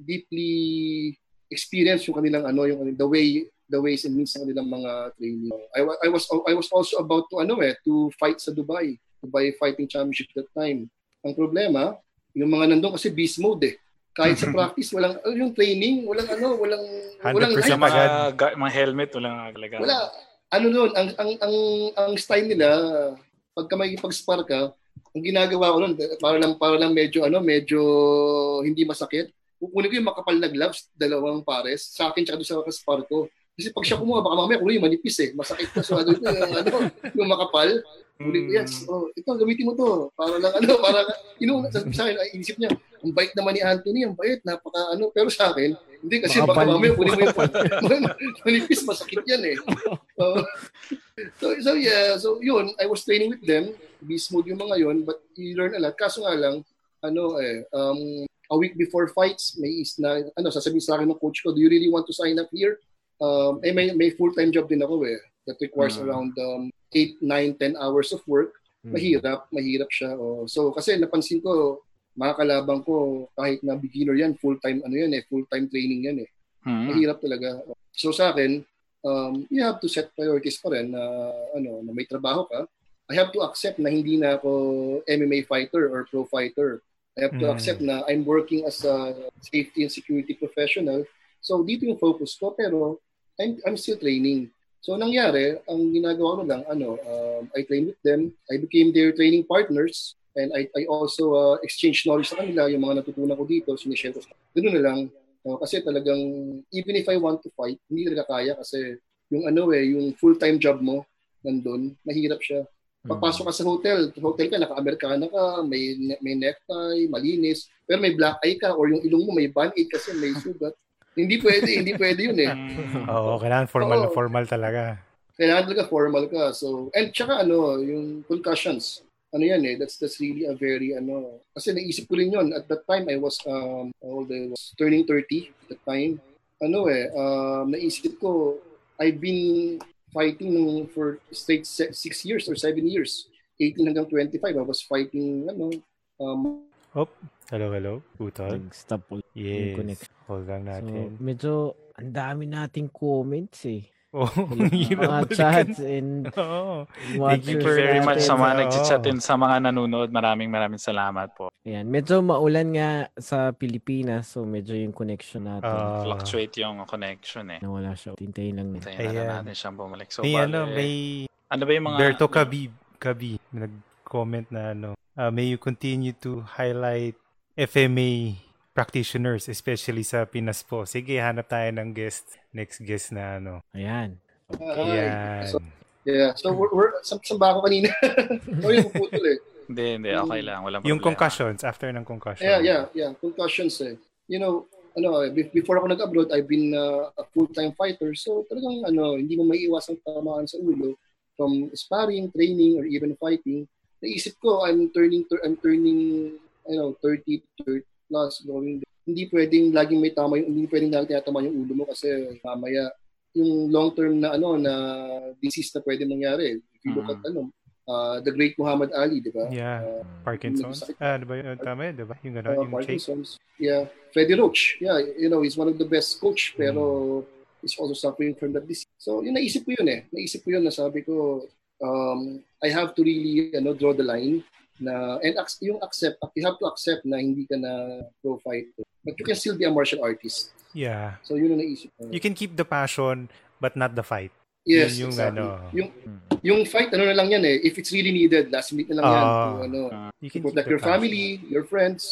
deeply experience yung kanilang ano yung the way the ways and means ng kanilang mga training. I, wa- I was I was also about to ano eh to fight sa Dubai, Dubai Fighting Championship that time. Ang problema, yung mga nandun kasi beast mode eh. Kahit sa practice, walang ano, yung training, walang ano, walang walang
100%
Sa
hype.
mga,
agad.
ga- mga helmet, walang talaga.
Wala. Ano noon, ang ang ang ang style nila pagka may pag-spar ka, ang ginagawa ko noon para lang para lang medyo ano, medyo hindi masakit. Kukunin ko yung makapal na gloves, dalawang pares, sa akin tsaka doon sa spar ko. Kasi pag siya kumuha, baka mamaya yung manipis eh. Masakit ka. So ano ito, yung, ano, yung makapal. Ko, yes, oh, ito, gamitin mo to. Para lang ano, para, ino, sa, sa akin, ay, inisip niya, ang bait naman ni Anthony, ang bait, napaka ano. Pero sa akin, hindi kasi baka mamaya kunin mo yung manipis, masakit yan eh. Oh. so, so yeah, so yun, I was training with them, beast mode yung mga yun, but you learn a lot. Kaso nga lang, ano eh, um, a week before fights, may is na, ano, sasabihin sa akin ng coach ko, do you really want to sign up here? Um, eh, may, may full-time job din ako eh, that requires
Mm.
around um, 8, 9, 10 hours of work.
Hmm.
Mahirap, mahirap siya. Oh. So, kasi napansin ko, mga kalabang ko, kahit na beginner yan, full-time, ano yan eh, full-time training yan eh
Hmm.
mahirap talaga. So sa akin, um, you have to set priorities pa rin na ano, na may trabaho ka. I have to accept na hindi na ako MMA fighter or pro fighter. I have to
Mm.
accept na I'm working as a safety and security professional. So dito yung focus ko pero I'm I'm still training. So nangyari, ang ginagawa ko lang ano, um, I train with them. I became their training partners And I, I also uh, exchange knowledge sa kanila, yung mga natutunan ko dito, sinishare ko. Ganun na lang. Uh, kasi talagang, even if I want to fight, hindi talaga kaya kasi yung ano eh, yung full-time job mo, nandun, mahirap siya. Papasok ka sa hotel, hotel ka, naka-Amerikana ka, may, may necktie, malinis, pero may black eye ka or yung ilong mo may band-aid kasi may sugat. Hindi pwede, hindi pwede yun eh.
Oo, kailangan formal na
Oo.
formal talaga.
Kailangan talaga formal ka. So, and tsaka ano, yung concussions. Ano yan eh, that's that's really a very ano, kasi naisip ko rin yun. At that time, I was, um, how old I was, turning 30 at that time. Ano eh, um, naisip ko, I've been fighting for straight se- six years or seven years. 18 hanggang 25, I was fighting, ano, um,
Hello, hello. Utol.
Nag-stop ulit yung
Yes.
connection.
Hold lang
So,
natin.
medyo ang dami nating comments eh.
Oh,
Mga
balikan.
chats and
Oo.
Thank you very much sa mga
Oo.
nagchat-chatin sa mga nanonood. Maraming maraming salamat po.
Ayan, medyo maulan nga sa Pilipinas so medyo yung connection natin.
Ah.
Fluctuate yung connection eh.
nawala siya. Tintayin lang natin.
Hintayin na natin siyang bumalik. So,
may
bale,
ano, may
ano ba yung mga...
Berto Kabi, Kabi, may nag-comment na ano, uh, may you continue to highlight FMA practitioners, especially sa Pinas po. Sige, hanap tayo ng guest, next guest na ano.
Ayan.
Yan.
So, yeah. So, we're, we're saan saan ba ako kanina? o yung puputol eh.
Hindi, hindi. Okay lang. Walang
Yung
problema.
concussions, after ng concussion.
Yeah, yeah, yeah. Concussions eh. You know, ano, eh, be- before ako nag-abroad, I've been uh, a full-time fighter. So talagang ano, hindi mo maiiwasang tamaan sa ulo from sparring, training, or even fighting. Naisip ko, I'm turning, tur- I'm turning, you know, 30, 30 plus, going hindi pwedeng laging may tama yung hindi pwedeng laging tinatama yung ulo mo kasi mamaya yung long term na ano na disease na pwede mangyari. If you look
Mm.
at ano, uh, the great Muhammad Ali, di ba?
Yeah.
Uh,
Parkinson's. Ah, ano ba yun? Tama yun, di ba? Yung ano,
Uh,
yung shake.
Parkinson's. Yeah. Freddie Roach. Yeah, you know, he's one of the best coach pero he's also suffering from that disease. So, yun naisip ko yun eh. Naisip ko yun na sabi ko um, I have to really you know, draw the line na and ac- yung accept you have to accept na hindi ka na pro fighter but you can still be a martial artist
Yeah.
so yun ang naisip ko
You can keep the passion, but not the fight.
yes
yun yung
exactly.
ano.
yung yung fight ano na lang yan eh if it's really needed last minute na lang yan
Ah.
to, ano
You
to
can
protect
keep the
your
passion.
family your friends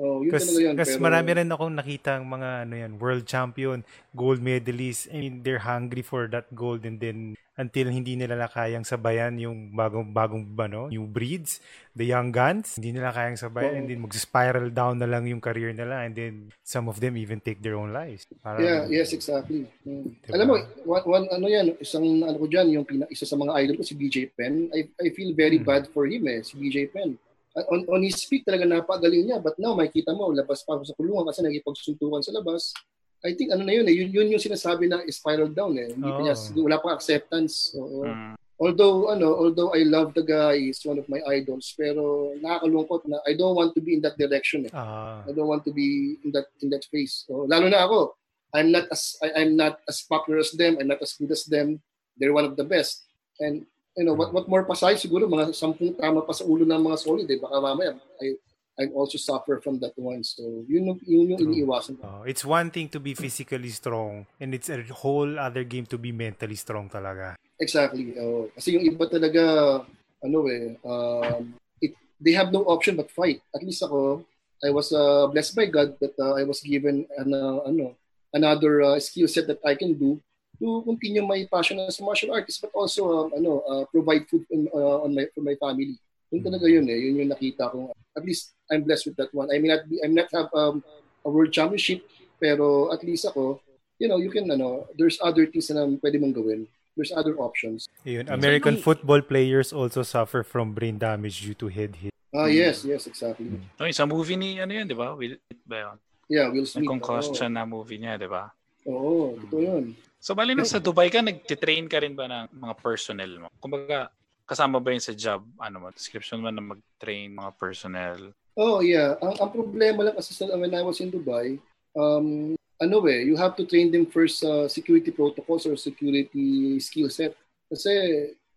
oh yun talaga yun
kasi marami rin akong nakita ang mga ano yan, world champion, gold medalist. I mean, they're hungry for that gold and then until hindi nila na kayang sabayan yung bagong bagong ano, new breeds, the young guns, hindi nila kayang sabayan
Oo.
and then mag-spiral down na lang yung career nila and then some of them even take their own lives. Parang,
Yeah, yes, exactly. Mm.
Diba?
Alam mo, one, one, ano yan, isang ano ko dyan, yung pina, isa sa mga idol ko, si BJ Penn. I, I feel very
Hmm.
bad for him eh, si BJ Penn. Uh, On, on his speak talaga napagaling niya, but now makita mo, labas pa sa kulungan kasi nagipagsuntukan sa labas. I think ano na yun eh, yun, yun yung sinasabi na spiral down eh. Hindi pa
Oo.
niya, wala pang acceptance. Oo.
Mm.
Although, ano, although I love the guy, he's one of my idols, pero nakakalungkot na I don't want to be in that direction eh.
ah,
I don't want to be in that in that space. So, lalo na ako, I'm not as I, I'm not as popular as them. I'm not as good as them. They're one of the best. And you know, what what more pa sa'yo siguro mga sampung tama pa sa ulo ng mga solid eh. Baka mamaya I I also suffer from that one. So, yun yun yung iniiwasan ko.
oh, it's one thing to be physically strong and it's a whole other game to be mentally strong talaga.
Exactly. Oh, kasi yung iba talaga ano eh um, it, they have no option but fight. At least ako I was uh, blessed by God that uh, I was given an, uh, ano another uh, skill set that I can do to continue my passion as a martial artist but also um, ano uh, provide food in, uh, on my for my family. Yun talaga yun eh. Yun yung nakita ko. At least I'm blessed with that one. I may not be I may not have um, a world championship pero at least ako you know you can ano there's other things na pwede mong gawin. There's other options.
Ayun, American football players also suffer from brain damage due to head hit.
Ah, yes, yes, exactly.
No, isang movie ni, ano yun, di ba? Will Smith ba yun?
Yeah, Will
May
Smith.
concussion na movie niya, di ba?
Oo, oo, totoo yun.
So, bali na sa Dubai ka, nag-train ka rin ba ng mga personnel mo? Kumbaga, kasama ba yun sa job? Ano mo, description mo na mag-train mga personnel?
Oh, yeah. Ang, ang problema lang kasi sa, when I was in Dubai, um, ano eh, you have to train them first sa security protocols or security skill set. Kasi,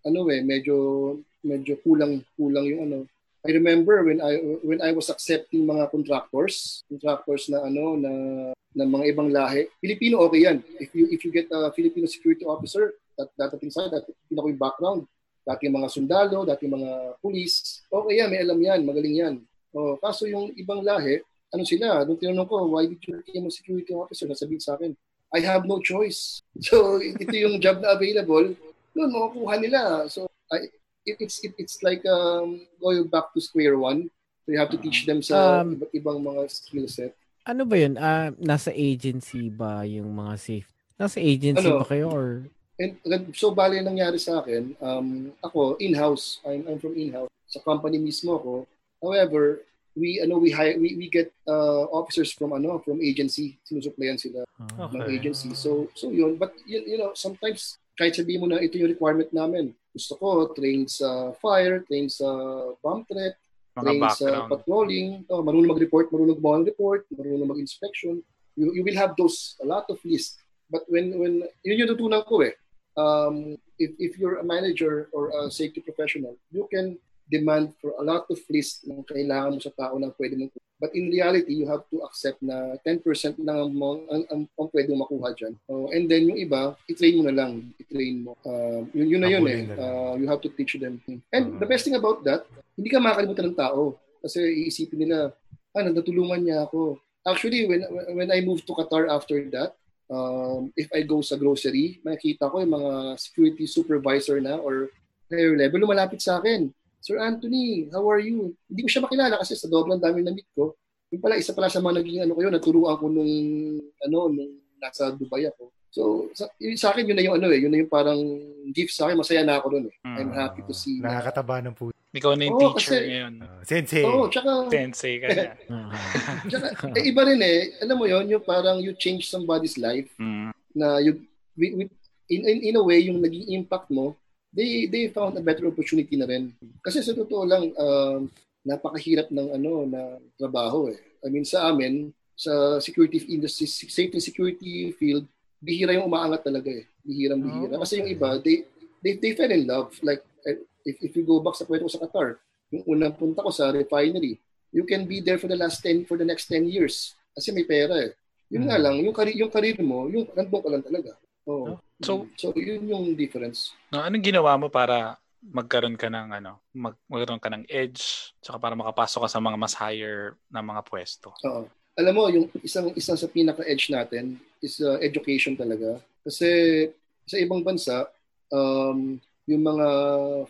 ano eh, medyo, medyo kulang, kulang yung ano. I remember when I when I was accepting mga contractors, contractors na ano na ng mga ibang lahi. Filipino okay yan. If you if you get a Filipino security officer, that datating sa that yung background, dating mga sundalo, dating mga pulis. Okay yan, may alam yan, magaling yan. Oh, kaso yung ibang lahi, ano sila, nung tinanong ko, why did you become a security officer? Nasabihin sa akin, I have no choice. So, ito yung job na available, noon makukuha nila. So, I, it, it's it, it's like um, going back to square one. So, you have to teach them sa
Um,
iba't ibang mga skill set.
Ano ba yun? Ah, nasa agency ba yung mga safe? Nasa agency
Ano?
ba kayo or
And so bali ang nangyari sa akin, um, ako in-house, I'm, I'm from in-house. Sa company mismo ako. However, we ano we hire we, we get uh, officers from ano from agency, sinusuplayan sila
Ah.
ng
Okay.
agency. So so yun, but you, you know, sometimes kahit sabihin mo na ito yung requirement namin. Gusto ko train sa fire, train sa bomb threat,
Mga
train sa patrolling, oh, marunong mag-report, marunong gumawa ng report, marunong mag-inspection. You, you will have those, a lot of list. But when, when yun yung tutunan ko eh. Um, if, if you're a manager or a safety professional, you can demand for a lot of list ng kailangan mo sa tao na pwede mong But in reality, you have to accept na 10% lang ang, ang, ang, ang pwede mong makuha dyan. Oh, and then yung iba, i-train mo na lang. I-train mo. Um, yun, yun na yun eh. Uh, you have to teach them. And
Mhm.
the best thing about that, hindi ka makakalimutan ng tao. Kasi iisipin nila, ah, natutulungan niya ako. Actually, when when I moved to Qatar after that, um, if I go sa grocery, makikita ko yung mga security supervisor na or higher level, lumalapit sa akin. Sir Anthony, how are you? Hindi ko siya makilala kasi sa sobrang dami na meet ko. Yung pala, isa pala sa mga naging ano ko yun, naturuan ko nung, ano, nung nasa Dubai ako. So, sa, yun, sa akin, yun na yung ano eh, yun na yung parang gift sa akin. Masaya na ako dun eh. I'm
Mm.
happy to see. na-
Nakakataba ng puso.
Ikaw na yung
Oo,
teacher
kasi-
ngayon.
Uh, sensei.
Oo, tsaka,
Sensei ka na.
Ah.
tsaka eh, iba rin eh. Alam mo yon yung parang you change somebody's life
Mm.
na you, with, with, in, in, in a way, yung naging impact mo, they they found a better opportunity na rin. Kasi sa totoo lang, um, napakahirap ng ano na trabaho eh. I mean, sa amin, sa security industry, safety and security field, bihira yung umaangat talaga eh. Bihirang bihira.
Oh,
Kasi yung iba, they, they, they fell in love. Like, if, if you go back sa kwento ko sa Qatar, yung unang punta ko sa refinery, you can be there for the last 10, for the next 10 years. Kasi may pera eh. Yun
Hmm.
nga lang, yung career, yung career mo, yung nandun ka lang talaga. Oo.
So-
so yun yung difference.
No, anong ginawa mo para magkaroon ka ng ano, mag, magkaroon ka ng edge, tsaka para makapasok ka sa mga mas higher na mga pwesto?
Oo. Alam mo, yung isang isang sa pinaka-edge natin is uh, education talaga. Kasi sa ibang bansa, um, yung mga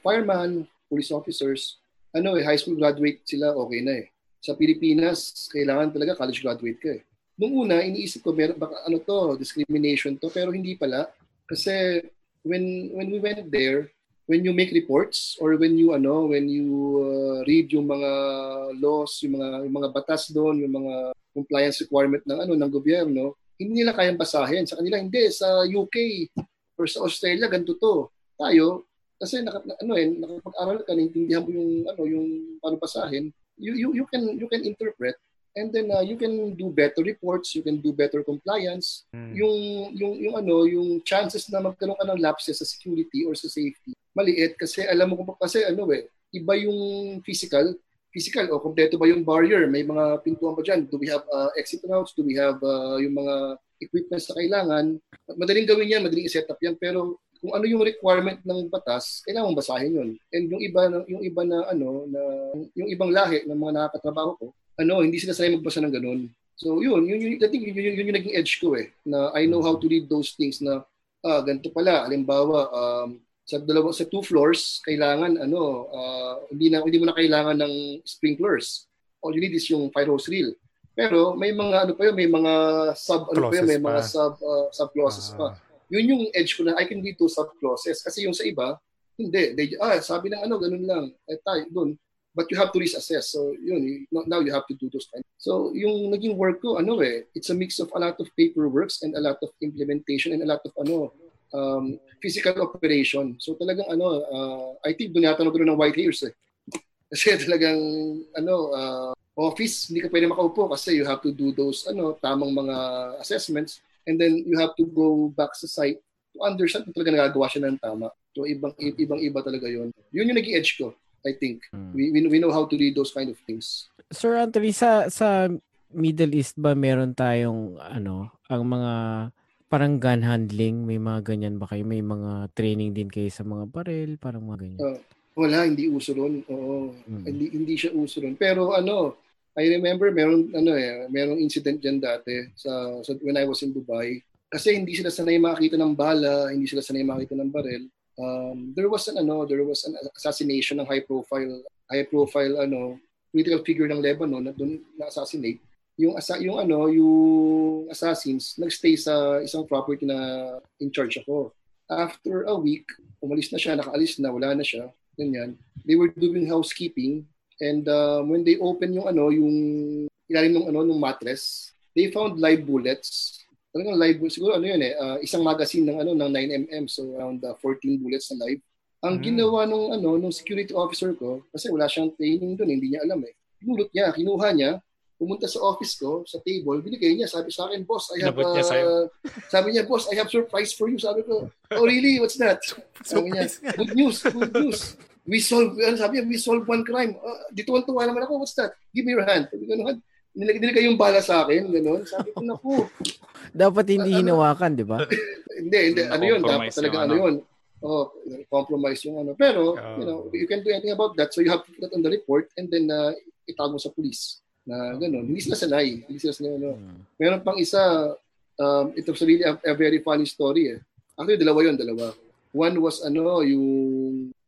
fireman, police officers, ano eh, high school graduate sila, okay na eh. Sa Pilipinas, kailangan talaga college graduate ka eh. Nung una, iniisip ko, meron, baka ano to, discrimination to, pero hindi pala. Kasi when when we went there, when you make reports or when you ano, when you uh, read yung mga laws, yung mga yung mga batas doon, yung mga compliance requirement ng ano ng gobyerno, hindi nila kayang basahin. Sa kanila hindi sa UK or sa Australia ganito to. Tayo kasi naka, ano eh, nakapag-aral ka, naintindihan mo yung ano yung paano basahin, you you you can you can interpret and then uh, you can do better reports, you can do better compliance.
Hmm.
Yung yung yung ano, yung chances na magkaroon ka ng lapses sa security or sa safety, maliit kasi alam mo kung kasi ano eh, iba yung physical, physical o kompleto ba yung barrier, may mga pintuan ba diyan? Do we have uh, exit routes? Do we have uh, yung mga equipments na kailangan? Madaling gawin yan, madaling i-set up yan, pero kung ano yung requirement ng batas, kailangan basahin yun. And yung iba yung iba na ano na yung ibang lahi ng mga nakakatrabaho ko, ano, hindi sila sanay magbasa ng ganun. So yun, yun, yun, I think yun, yun, yun, yung naging edge ko eh, na I know how to read those things na, ah, ganito pala, halimbawa, um, sa dalawa sa two floors, kailangan ano, ah, hindi na hindi mo na kailangan ng sprinklers. All you need is yung fire hose reel. Pero may mga ano pa yun, may mga sub ano pa yun, may
Clauses
mga
pa.
sub uh, sub clauses pa
Ah.
yun yung edge ko na I can read those sub clauses kasi yung sa iba hindi they ah sabi ng ano ganun lang eh tayo doon but you have to risk assess so yun you- now you have to do those kind so yung naging work ko ano eh it's a mix of a lot of paperworks and a lot of implementation and a lot of ano um, physical operation so talagang ano uh, I think doon yata nagkaroon ng white hairs eh kasi talagang ano uh, office hindi ka pwede makaupo kasi you have to do those ano tamang mga assessments and then you have to go back sa site to understand kung talaga nagagawa siya ng tama. So ibang ibang iba talaga yon. Yun yung naging edge ko, I think.
Hmm.
We, we we know how to read those kind of things.
Sir Anthony, sa sa Middle East ba meron tayong ano, ang mga parang gun handling, may mga ganyan ba kayo? May mga training din kayo sa mga baril, parang mga ganyan.
Uh, wala, hindi uso ron. Oo.
Mm.
Hindi, hindi siya uso ron. Pero ano, I remember meron ano eh, merong incident diyan dati sa, sa when I was in Dubai. Kasi hindi sila sanay makita ng bala, hindi sila sanay makita ng baril. Um, there was an ano, there was an assassination ng high profile high profile ano political figure ng Lebanon na doon na-assassinate. Yung asa yung ano, yung assassins nagstay sa isang property na in charge ako. After a week, umalis na siya, nakaalis na, wala na siya ganyan. They were doing housekeeping and um, when they open yung ano, yung ilalim ng ano, ng mattress, they found live bullets. Talagang live bullets. Siguro ano yun eh, uh, isang magazine ng ano ng 9mm so around uh, 14 bullets na live. Ang mm. ginawa nung ano nung security officer ko kasi wala siyang training doon, hindi niya alam eh. Pinulot niya, kinuha niya, pumunta sa office ko, sa table, binigay niya, sabi sa akin, boss, I have, uh, sabi niya, boss, I have surprise for you. Sabi ko, oh really, what's that? Sabi niya, good news, good news we solve, ano sabi niya, we solve one crime. Uh, dito ang tuwa naman ako, what's that? Give me your hand. Sabi ko, ano, nilagay yung bala sa akin, gano'n. Sabi ko, naku.
dapat hindi uh, hinawakan, di ba?
hindi, hindi. Ano yun? Dapat talaga ano yun. Oh, compromise yung ano. Pero, you know, you can do anything about that. So you have to put that on the report and then uh, itago sa police na gano'n. Hindi sila sanay. Hindi sila sanay. Ano. Hmm. Meron pang isa, um, ito was really a, a very funny story eh. Actually, dalawa yun, dalawa. One was ano, yung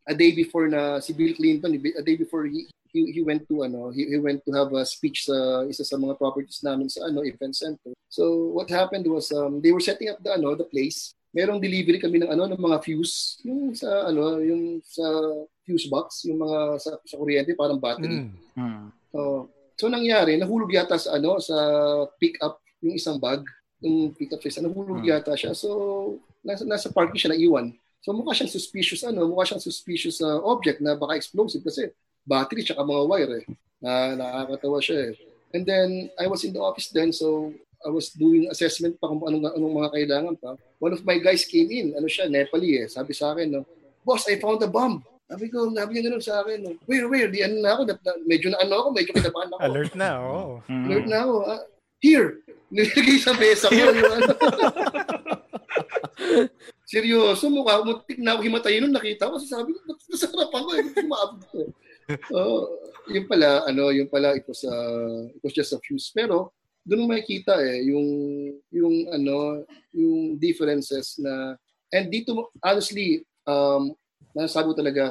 a day before na si Bill Clinton, a day before he he, he went to ano, he, he went to have a speech sa isa sa mga properties namin sa ano event center. So what happened was um, they were setting up the ano the place. Merong delivery kami ng ano ng mga fuse, yung sa ano, yung sa fuse box, yung mga sa, sa kuryente parang battery. Mm. Mm. So, so nangyari, nahulog yata sa ano sa pick up yung isang bag, yung pick up sa isa, nahulog mm. yata siya. So nasa, nasa parking siya na iwan. So mukha siyang suspicious ano, mukha siyang suspicious uh, object na baka explosive kasi battery tsaka mga wire eh. Na nakakatawa siya eh. And then I was in the office then so I was doing assessment pa kung anong, anong mga kailangan pa. One of my guys came in, ano siya, Nepali eh. Sabi sa akin, no, Boss, I found a bomb. Sabi ko, sabi niya ganun sa akin, no, where, where? Di ano na ako, na, na, medyo na ano ako, medyo kinabahan ako.
Alert na, oo. Oh.
Alert na ako. Uh, here! Nilagay sa mesa ko. Seryoso, mukha muntik na ako himatayin nung nakita ko. Kasi sabi ko, nasa harapan ko, eh, umabot ko. Uh, yung pala, ano, yung pala, it was, uh, it was just a fuse. Pero, doon mo makikita eh, yung, yung, ano, yung differences na, and dito, honestly, um, nasabi ko talaga,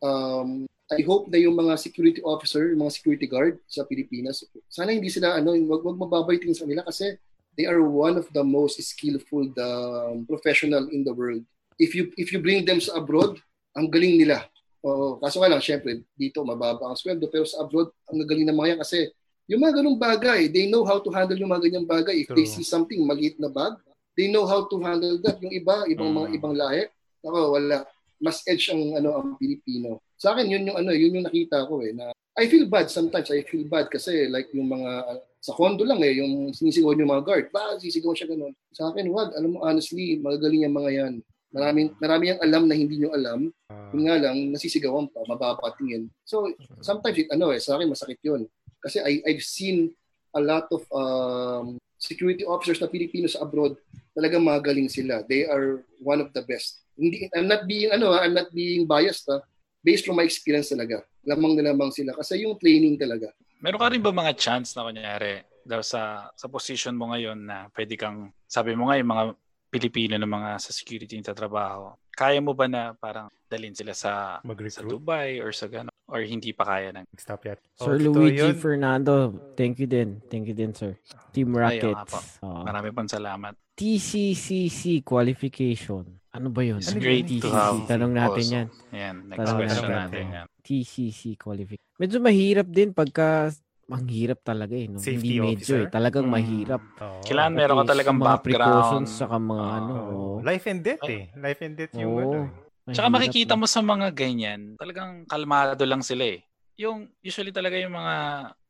um, I hope na yung mga security officer, yung mga security guard sa Pilipinas, sana hindi sila, ano, wag, wag mababay tingin sa nila kasi they are one of the most skillful the um, professional in the world. If you if you bring them sa abroad, ang galing nila. Oo, kaso nga lang, syempre, dito mababa ang sweldo, pero sa abroad, ang galing ng mga yan kasi yung mga ganung bagay, they know how to handle yung mga ganyang bagay. If True. they see something, maliit na bag, they know how to handle that. Yung iba, ibang mm. mga ibang lahi, ako, wala. Mas edge ang ano ang Pilipino. Sa akin, yun yung ano, yun yung nakita ko eh, na I feel bad sometimes. I feel bad kasi like yung mga sa condo lang eh, yung sinisigaw yung mga guard. Ba, sisigaw siya ganun. Sa akin, wag. Alam mo, honestly, magagaling yung mga yan. Maraming, marami yung alam na hindi nyo alam. Uh, Yung nga lang, nasisigawan pa, mababatingin. So, sometimes, it, ano eh, sa akin, masakit yun. Kasi I, I've seen a lot of um, security officers na Pilipino sa abroad, talagang magaling sila. They are one of the best. Hindi, I'm not being, ano, I'm not being biased, ha? based from my experience talaga. Lamang na lamang sila. Kasi yung training talaga.
Meron ka rin ba mga chance na kunyari daw sa sa position mo ngayon na pwede kang sabi mo nga yung mga Pilipino na mga sa security na trabaho. Kaya mo ba na parang dalhin sila sa sa Dubai or sa gano or hindi pa kaya nang
stop yet.
Sir oh, Luigi yun. Fernando, thank you din. Thank you din, sir. Team Rocket.
Uh, Marami pang salamat.
TCCC qualification. Ano ba yun?
It's ano great TCC? to have.
Tanong natin also. yan.
Yan, next Tanong question natin. natin yan.
TCC qualification. Medyo mahirap din pagka ang hirap talaga eh. No?
Safety
Hindi medyo
officer?
eh. Talagang mm. mahirap.
Oh. Kailangan meron ka talagang mga background.
sa mga oh. ano.
Oh. Life and death eh. Life and death yung oh. ano.
Eh. Tsaka makikita mo sa mga ganyan, talagang kalmado lang sila eh. Yung usually talaga yung mga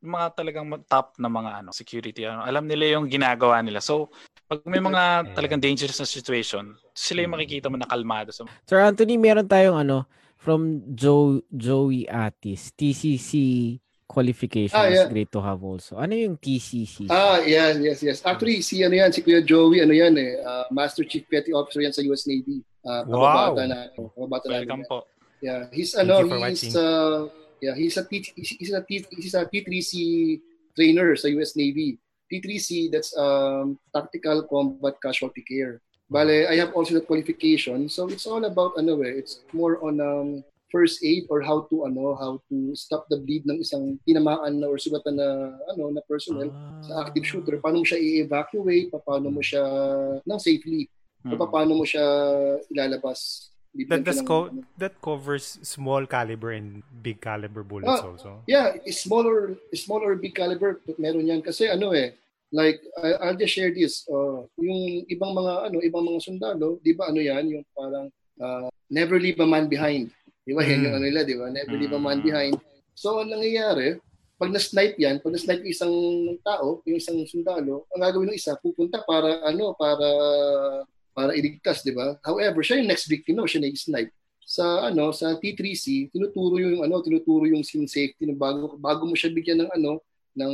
yung mga talagang top na mga ano, security ano, alam nila yung ginagawa nila. So, pag may mga talagang dangerous na situation, sila yung makikita mo na kalmado. So,
Sir Anthony, meron tayong ano from Joe Joey Atis, TCC qualification
Ah,
is
yeah.
great to have also. Ano yung TCC?
Ah, yes, yes, yes. Actually, si ano yan, si Kuya Joey, ano yan eh, ah, Master Chief Petty Officer yan sa US Navy. Uh, kababata
Wow.
na, kababata na.
Welcome po.
Yeah, he's
Thank
ano, he's
watching.
uh, yeah, he's a T, he's a T, he's a T3C trainer sa US Navy. T3C, that's um, Tactical Combat Casualty Care. Bale, I have also the qualification. So it's all about ano eh, it's more on um, first aid or how to ano, how to stop the bleed ng isang tinamaan na or sugatan na ano na personnel sa active shooter. Paano mo siya i-evacuate, paano mo siya nang safely,
Mm.
o paano mo siya ilalabas.
That, that's co- that covers small caliber and big caliber bullets
Ah.
also.
Yeah, smaller smaller big caliber meron yan kasi ano eh like I, I'll just share this uh, yung ibang mga ano ibang mga sundalo, 'di ba ano yan yung parang uh, never leave a man behind. 'Di ba? Yan
Mm.
yung ano nila, 'di ba? Never leave a man
Mm.
behind. So ang nangyayari, pag na-snipe yan, pag na-snipe yung isang tao, yung isang sundalo, ang gagawin ng isa, pupunta para ano, para para iligtas, 'di ba? However, siya yung next victim, no? siya na snipe sa ano sa T3C tinuturo yung ano tinuturo yung scene safety ng bago bago mo siya bigyan ng ano ng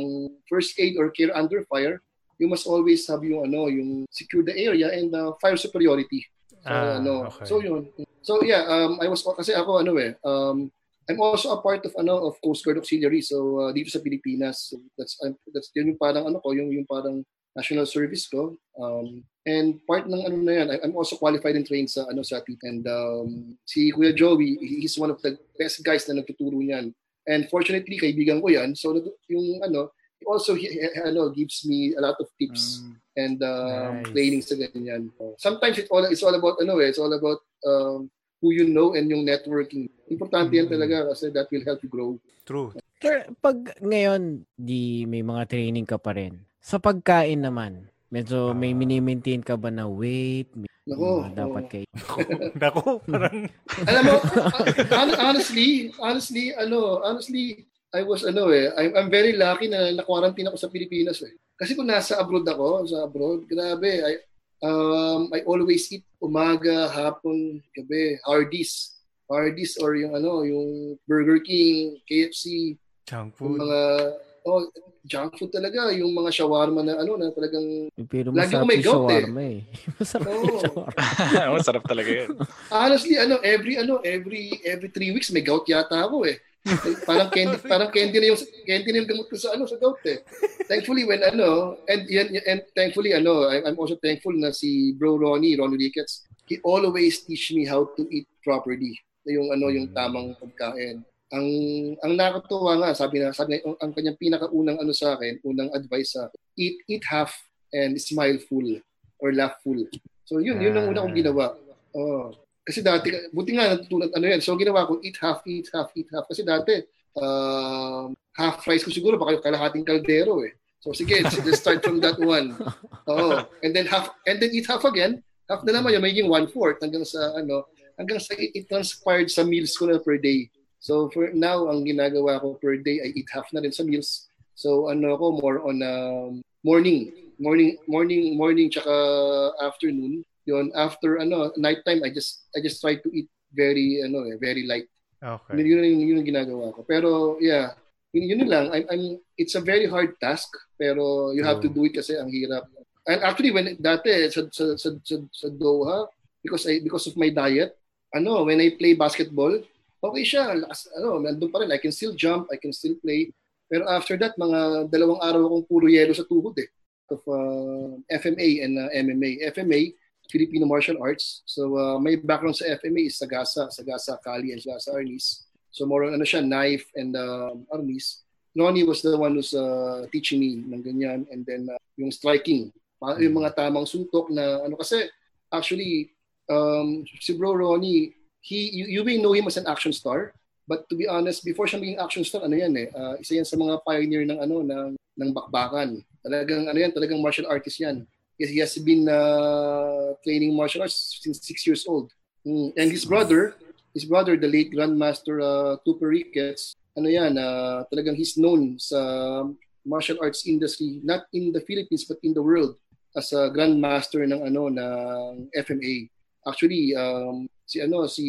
first aid or care under fire you must always have yung ano yung secure the area and uh, fire superiority so
Ah,
ano
okay.
so yun. So yeah um I was kasi ako ano eh um I'm also a part of ano of Coast Guard Auxiliary. So uh, dito sa Pilipinas. So that's I'm, that's yun yung parang ano ko yung yung parang national service ko. Um and part ng ano na yan I- I'm also qualified and trained sa ano sa TIT and um si Kuya Joey he- he's one of the best guys na nagtuturo niyan. And fortunately kaibigan ko yan. So yung ano also he, ano gives me a lot of tips
Mm.
and um,
Nice.
training sa ganyan. Sometimes it's all it's all about ano eh, it's all about um, who you know and yung networking. Importante yan
Mm.
talaga kasi that will help you grow.
True.
Sir, pag ngayon, di may mga training ka pa rin. Sa pagkain naman, medyo may
Ah.
mini-maintain ka ba na weight? May
Nako.
dapat kayo.
Nako, parang
Alam mo, hon- honestly, honestly, ano, honestly, I was ano eh, I'm, I'm very lucky na na-quarantine ako sa Pilipinas eh. Kasi kung nasa abroad ako, sa abroad, grabe, I, um, I always eat umaga, hapon, gabi, Hardee's. Hardee's or yung ano, yung Burger King, KFC,
junk
yung
food.
mga oh, junk food talaga, yung mga shawarma na ano na talagang
Pero
Lagi ko may
yung
gout eh.
shawarma eh. Masarap yung
Oo.
shawarma.
Masarap talaga yun.
honestly ano every ano every every three weeks may gout yata ako eh. Parang candy parang candy na yung candy na yung gamot ko sa ano sa gout eh. Thankfully when ano and yan and thankfully ano I'm also thankful na si Bro Ronnie Ronnie Ricketts he always teach me how to eat properly yung ano yung tamang pagkain. Ang ang nakakatuwa nga sabi na sabi na, ang, ang kanyang pinakaunang ano sa akin, unang advice sa eat eat half and smile full or laugh full. So yun, yun ang una kong ginawa. Oh. Kasi dati, buti nga natutunan ano yan. So ginawa ko, eat half, eat half, eat half. Kasi dati, um, half price ko siguro, baka kalahating kaldero eh. So sige, so let's start from that one. Oh, and then half, and then eat half again. Half na naman yun, magiging one-fourth hanggang sa ano, hanggang sa it transpired sa meals ko na per day. So for now, ang ginagawa ko per day, I eat half na rin sa meals. So ano ko, more on um, morning. Morning, morning, morning, tsaka afternoon. Yun, after ano, nighttime, I just, I just try to eat very, ano eh, very light.
Okay.
Yun, yun, yun, yun yung ginagawa ko. Pero yeah, yun, yun lang. I'm, I'm, it's a very hard task, pero you have to do it kasi ang hirap. And actually, when dati sa, sa, sa, sa, sa Doha, because I, because of my diet, ano, when I play basketball, okay siya. Lakas, ano, nandun pa rin. I can still jump, I can still play. Pero after that, mga dalawang araw akong puro yelo sa tuhod eh. Of uh, FMA and uh, MMA. FMA, Filipino Martial Arts. So uh, my background sa FMA is Sagasa, Sagasa Kali and Sagasa Arnis. So more on ano siya, knife and um, Arnis. Ronnie was the one who's uh, teaching me ng ganyan and then uh, yung striking. Yung mga tamang suntok na ano kasi actually um, si Bro Ronnie, he you, you may know him as an action star, but to be honest, before siya maging action star, ano yan eh, uh, isa yan sa mga pioneer ng ano ng ng bakbakan. Talagang ano yan, talagang martial artist yan. Yes, he has been uh, training martial arts since six years old. Mm. And his brother, his brother, the late Grandmaster uh, Tupper Ricketts, ano yan, uh, talagang he's known sa martial arts industry, not in the Philippines but in the world as a Grandmaster ng ano ng FMA. Actually, um, si ano si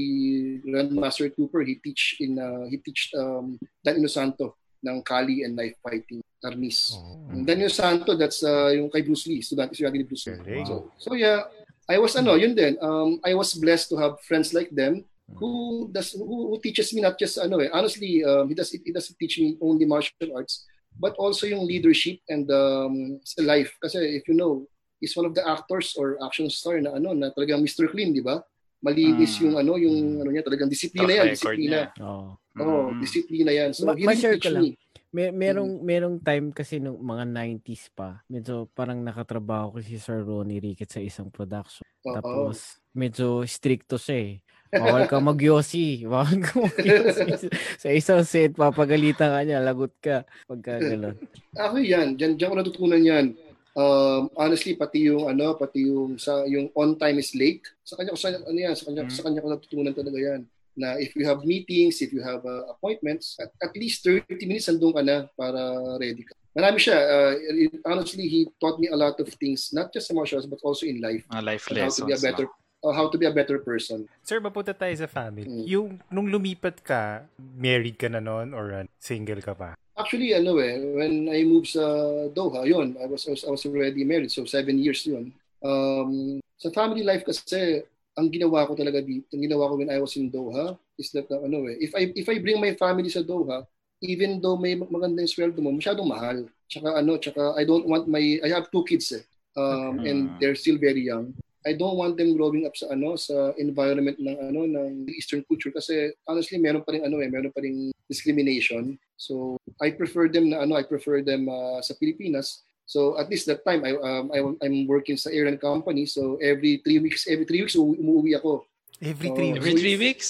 Grandmaster Tupper, he teach in uh, he teach um, Dan Inosanto ng Kali and knife fighting arnis.
Oh.
And then yung Santo, that's uh, yung kay Bruce Lee, student estudyante ni Bruce Lee.
Galing.
So, so yeah, I was ano, yun din. Um, I was blessed to have friends like them who does who, who teaches me not just ano eh. Honestly, um, he does he doesn't teach me only martial arts, but also yung leadership and um, sa life. Kasi if you know, he's one of the actors or action star na ano na talagang Mr. Clean, di ba? Malinis
Mm.
yung ano yung ano niya talagang disiplina
Track
yan, disiplina.
niya.
Oo.
Oo,
Mm.
disiplina yan. So
Ma- ma-share
teach
ko lang.
me.
May merong merong time kasi nung mga 90s pa. Medyo parang nakatrabaho ko si Sir Ronnie Ricketts sa isang production.
Oo.
Tapos medyo stricto siya eh. Bawal ka magyosi. Bawal ka magyosi. sa isang set, papagalitan ka niya, lagot ka. Pagka gano'n.
Ako yan, diyan diyan ko natutunan yan. Um, honestly pati yung ano, pati yung sa yung on time is late. Sa kanya ko sa ano yan, sa kanya
Mm.
sa kanya ko natutunan talaga yan. Na if you have meetings, if you have uh, appointments, at, at least 30 minutes andun ka na para ready ka. Marami siya. Uh, it- honestly, he taught me a lot of things, not just sa martial arts, but also in life.
Mga life
On how to be a
lessons.
better
no?
uh, how to be a better person.
Sir, mapunta tayo sa family.
Mm.
Yung, nung lumipat ka, married ka na noon or uh, single ka pa?
Actually, ano eh, when I moved sa Doha, yun, I was, I was, I was already married, so seven years yun. Um, sa family life kasi, ang ginawa ko talaga dito, ang ginawa ko when I was in Doha, is that, uh, ano eh, if I, if I bring my family sa Doha, even though may magandang sweldo mo, masyadong mahal. Tsaka ano, tsaka I don't want my, I have two kids eh, um, and
Mm.
they're still very young. I don't want them growing up sa ano sa environment ng ano ng Eastern culture kasi honestly meron pa rin ano eh meron pa rin discrimination. So I prefer them na ano I prefer them uh, sa Pilipinas. So at least that time I um, I I'm working sa airline company so every three weeks every three weeks uwi- umuwi ako.
Every three
Every
So,
three weeks?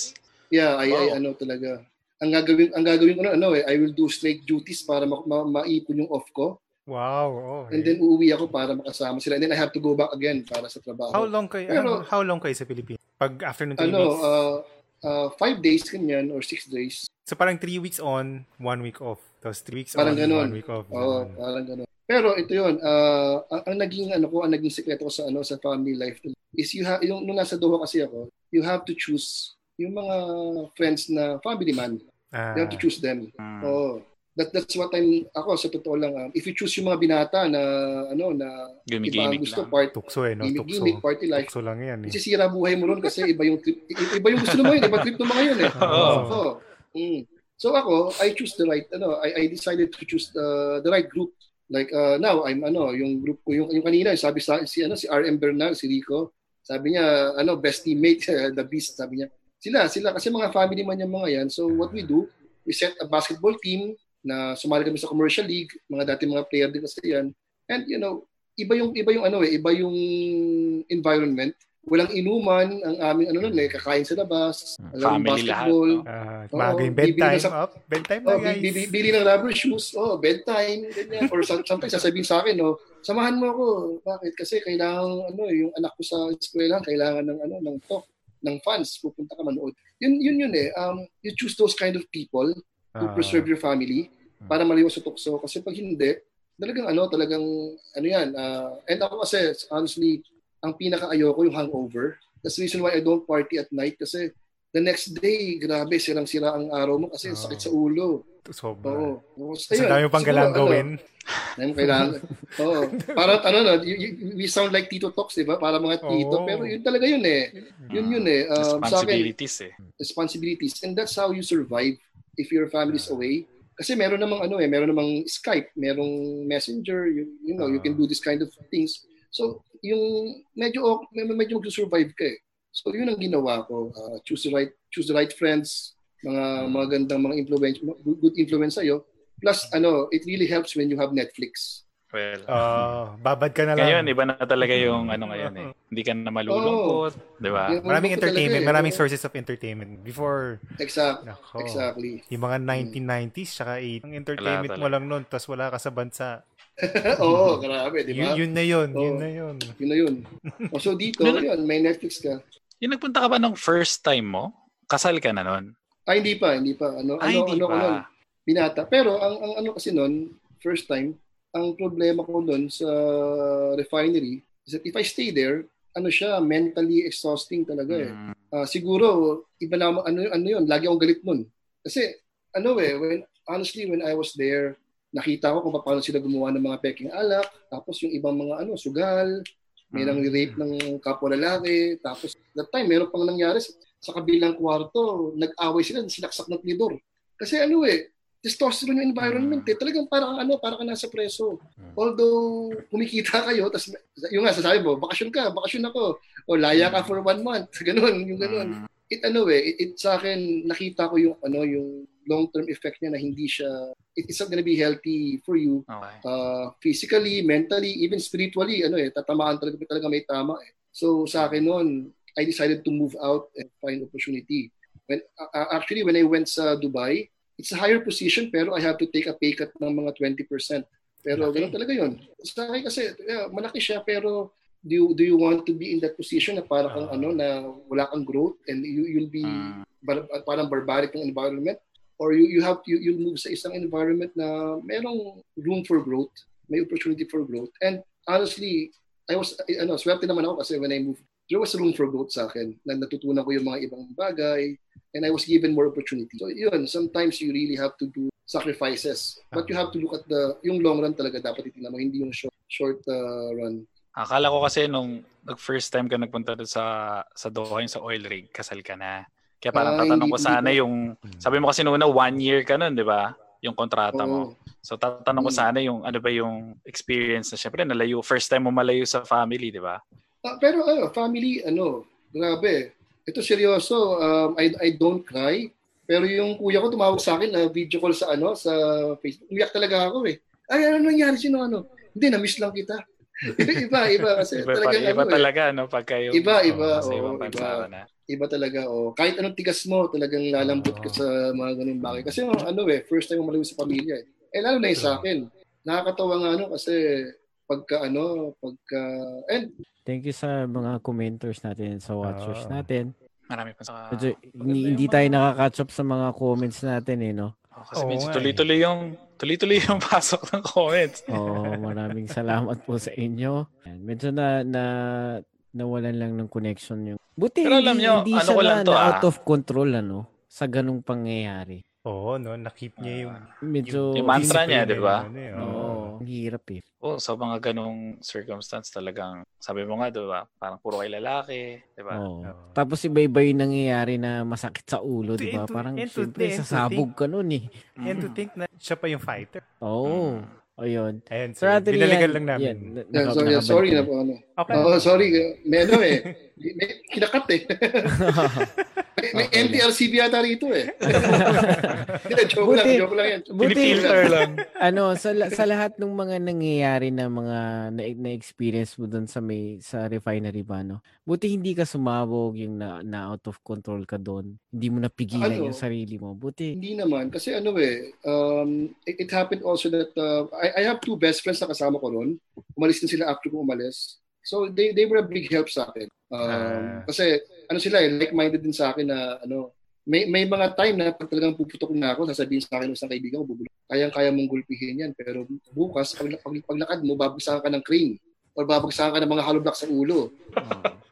Yeah, I, I
Wow.
ano talaga. Ang gagawin ang gagawin ko na ano eh I will do straight duties para ma- ma- maipon yung off ko
Wow. Oh,
and then uuwi ako para makasama sila and then I have to go back again para sa trabaho.
how long kayo,
Pero-
how long kayo sa Pilipinas? Pag after ng three
ano,
weeks?
uh, uh, five days ganyan or six days.
So parang three weeks on, one week off. Tapos three weeks
Parang
on,
ganun.
one week off.
Oo,
Ganun.
parang gano'n. Pero ito 'yon, ah ang, ang naging ano ko, ang naging sekreto ko sa ano sa family life is you have yung nung nasa Doha kasi ako, you have to choose yung mga friends na family man.
Ah,
You have to choose them.
Mm.
Oo. That that's what I'm ako sa totoo lang. ah, if you choose yung mga binata na ano na iba ang gusto
lang.
part
tukso eh, no?
gimmick,
Tukso.
gimmick party life.
Tukso lang yan eh.
Isisira buhay mo ron kasi iba yung trip iba yung gusto mo yun, iba trip ng mga yun eh.
Oo.
So, mm. so ako, I choose the right, ano, I, I decided to choose the, the right group. Like uh, now, I'm ano, yung group ko, yung, yung kanina, sabi sa si ano si RM Bernal, si Rico, sabi niya, ano, best teammate, the beast, sabi niya. Sila, sila kasi mga family man yung mga yan. So what we do, we set a basketball team na sumali kami sa commercial league, mga dati mga player din kasi yan. And you know, iba yung iba yung ano eh, iba yung environment. Walang inuman, ang aming ano nun eh, kakain sa labas, alam,
Family lahat,
basketball,
no?
Ah, maaga yung
bibili na
bedtime
sa-
up. Bedtime na
Oh,
guys.
bili, bili ng rubber shoes. Oh, bedtime, ganyan. Or some- sometimes sasabihin sa akin, oh, samahan mo ako. Bakit? Kasi kailangan, ano, yung anak ko sa eskwela, kailangan ng, ano, ng talk, ng fans. Pupunta ka manood. Yun, yun yun eh. Um, you choose those kind of people to
Ah,
preserve your family para maliwas sa tukso. Kasi pag hindi, talagang ano, talagang, ano yan. ah, and ako kasi, honestly, ang pinaka-ayoko yung hangover. That's the reason why I don't party at night kasi the next day, grabe, sirang-sira ang araw mo kasi
Oo.
sakit sa ulo.
sobra.
Oo. Oo.
Kasi dami pang kailangan
ano,
gawin.
dami mo kailangan. Oo. Parang ano, no, we sound like Tito Talks, di ba? Para mga tito.
Oo.
Pero yun talaga yun eh. Yun yun eh. Um, sa akin,
Responsibilities eh.
responsibilities. And that's how you survive if your family is away. Kasi meron namang ano eh, meron namang Skype, merong Messenger, you, you know, you can do this kind of things. So, yung medyo medyo mag-survive ka eh. So, yun ang ginawa ko. Uh, choose the right choose the right friends, mga magandang mga influence, good good influence sa'yo. Plus, ano, it really helps when you have Netflix.
Well,
Ah, babad ka na lang.
ngayon, iba na talaga yung ano ngayon eh. Hindi ka na malulungkot, di ba?
Maraming entertainment,
eh.
maraming sources of entertainment. Before,
Exact,
nako.
exactly.
Yung mga 1990s, tsaka 8. Ang entertainment mo lang nun, tapos wala ka sa bansa.
Oo, grabe, di
Yun,
ba?
yun na yun, yun
Oo.
na yun.
Yun na yun. O, so dito, yun, may Netflix ka.
Yung nagpunta ka ba nung first time mo? Kasal ka na nun?
Ay, hindi pa, hindi pa. Ano,
Ay,
ano,
hindi
ano,
pa.
binata. Pero ang, ang ano kasi nun, first time, ang problema ko nun sa refinery is that if I stay there, ano siya, mentally exhausting talaga eh.
Mm.
Ah, siguro, iba na, ano, ano yun, lagi akong galit nun. Kasi, ano eh, when, honestly, when I was there, nakita ko kung paano sila gumawa ng mga peking alak, tapos yung ibang mga ano, sugal, may nang rape ng kapwa lalaki, tapos that time, meron pang nangyari sa, sa kabilang kwarto, nag-away sila, sinaksak ng tinidor. Kasi ano eh, testosterone yung environment eh. Talagang parang ano, parang ka nasa preso. Although kumikita kayo, tapos yung nga sasabi mo, bakasyon ka, bakasyon ako. O laya ka for one month. Ganun, yung ganun. It ano eh, it, it sa akin nakita ko yung ano yung long-term effect niya na hindi siya it, it's not gonna be healthy for you
Okay.
uh, physically, mentally, even spiritually, ano eh, tatamaan talaga, talaga may tama eh. So sa akin noon, I decided to move out and find opportunity. When uh, actually when I went sa Dubai, it's a higher position pero I have to take a pay cut ng mga 20%. Pero
Malaki.
ganun talaga 'yon. Sa akin kasi yeah, malaki siya pero do you, do you want to be in that position na parang kang
Ah.
ano na wala kang growth and you you'll be bar- parang barbaric ng environment or you you have you you'll move sa isang environment na merong room for growth, may opportunity for growth. And honestly, I was eh, ano, swerte naman ako kasi when I moved, there was room for growth sa akin. Na natutunan ko yung mga ibang bagay and I was given more opportunity. So yun, sometimes you really have to do sacrifices. But you have to look at the yung long run talaga dapat itingnan mo, hindi yung short short uh, run.
Akala ko kasi nung nag first time ka nagpunta doon sa sa Doha yung sa oil rig, kasal ka na. Kaya parang
Ah,
tatanong ko sana yung sabi mo kasi nung una one year ka nun, 'di ba? Yung kontrata mo.
Oo.
So tatanong ko
Mm.
sana yung ano ba yung experience na syempre nalayo first time mo malayo sa family, 'di ba?
Ah, pero ano, family, ano, grabe. Ito seryoso, um, I, I don't cry. Pero yung kuya ko tumawag sa akin na video call sa ano, sa Facebook. Umiyak talaga ako eh. Ay, ano nangyari? Sino ano? Hindi, na-miss lang kita. Iba, iba. Kasi
Iba,
talaga,
iba
ano,
talaga no pagka yung
Iba, iba,
sa
oo,
ibang
iba.
na.
eh. Iba talaga. Oh. Kahit anong tigas mo, talagang lalambot ka sa mga ganun bagay. Kasi ano eh, first time mo malayo sa pamilya eh. Eh, lalo na yung sa akin. Nakakatawa nga ano kasi pagka ano, pagka... And
Thank you sa mga commenters natin, sa watchers
Ah.
natin.
Marami pa sa
Medyo, hindi, hindi tayo nakaka-catch up sa mga comments natin eh, no?
Oh, kasi
Oo
medyo
nga eh.
tuloy-tuloy yung tuloy-tuloy yung pasok ng comments.
Oo, maraming salamat po sa inyo. Medyo na, na nawalan lang ng connection yung... Buti
Pero alam
hindi,
nyo,
hindi
ano
siya
ko lang
na,
to,
na
ah.
out of control, ano? Sa ganung pangyayari.
Oo, no, nakip niya yung
Medyo...
Yung mantra niya, di ba?
Eh,
Oo,
oo.
ang hirap eh.
Oh, sa mga ganong circumstance talagang sabi mo nga 'di ba? Parang puro kay lalaki, 'di ba?
Oo.
Oo.
Tapos iba-iba yung nangyayari na masakit sa ulo, di ba?
and to-
Parang siyempre sasabog ka nun eh.
And to think na siya pa yung fighter.
Oo. Ayun.
Ayan,
Sir
sir.
Anthony,
Binalikan
yan-
lang namin.
yan, na-
Yeah, sorry,
nakabalik
sorry na po ano.
Okay.
Oo, sorry. May ano eh. May kinakat eh. may, may
Okay lang.
NTRCB yata rito eh. Hindi, joke lang,
Buti-
joke lang yan.
buti-
Pinifilter lang.
ano, sa sa lahat ng mga nangyayari na mga na, na-experience mo doon sa may sa refinery ba no? Buti hindi ka sumabog yung na, na out of control ka doon. Hindi mo napigilan
Ano?
yung sarili mo. Buti.
Hindi naman. Kasi ano eh, um, it, it happened also that uh, I, I have two best friends na kasama ko ron. Umalis din sila after ko umalis. So they they were a big help sa akin. Um,
Ah.
Kasi ano sila eh, like-minded din sa akin na ano, may may mga time na pag talagang puputok na ako, sasabihin sa akin ng isang kaibigan ko, bubulong. Kayang-kaya mong gulpihin yan. Pero bukas, pag, pag, paglakad mo, babagsakan ka ng crane or babagsakan ka ng mga hollow block sa ulo.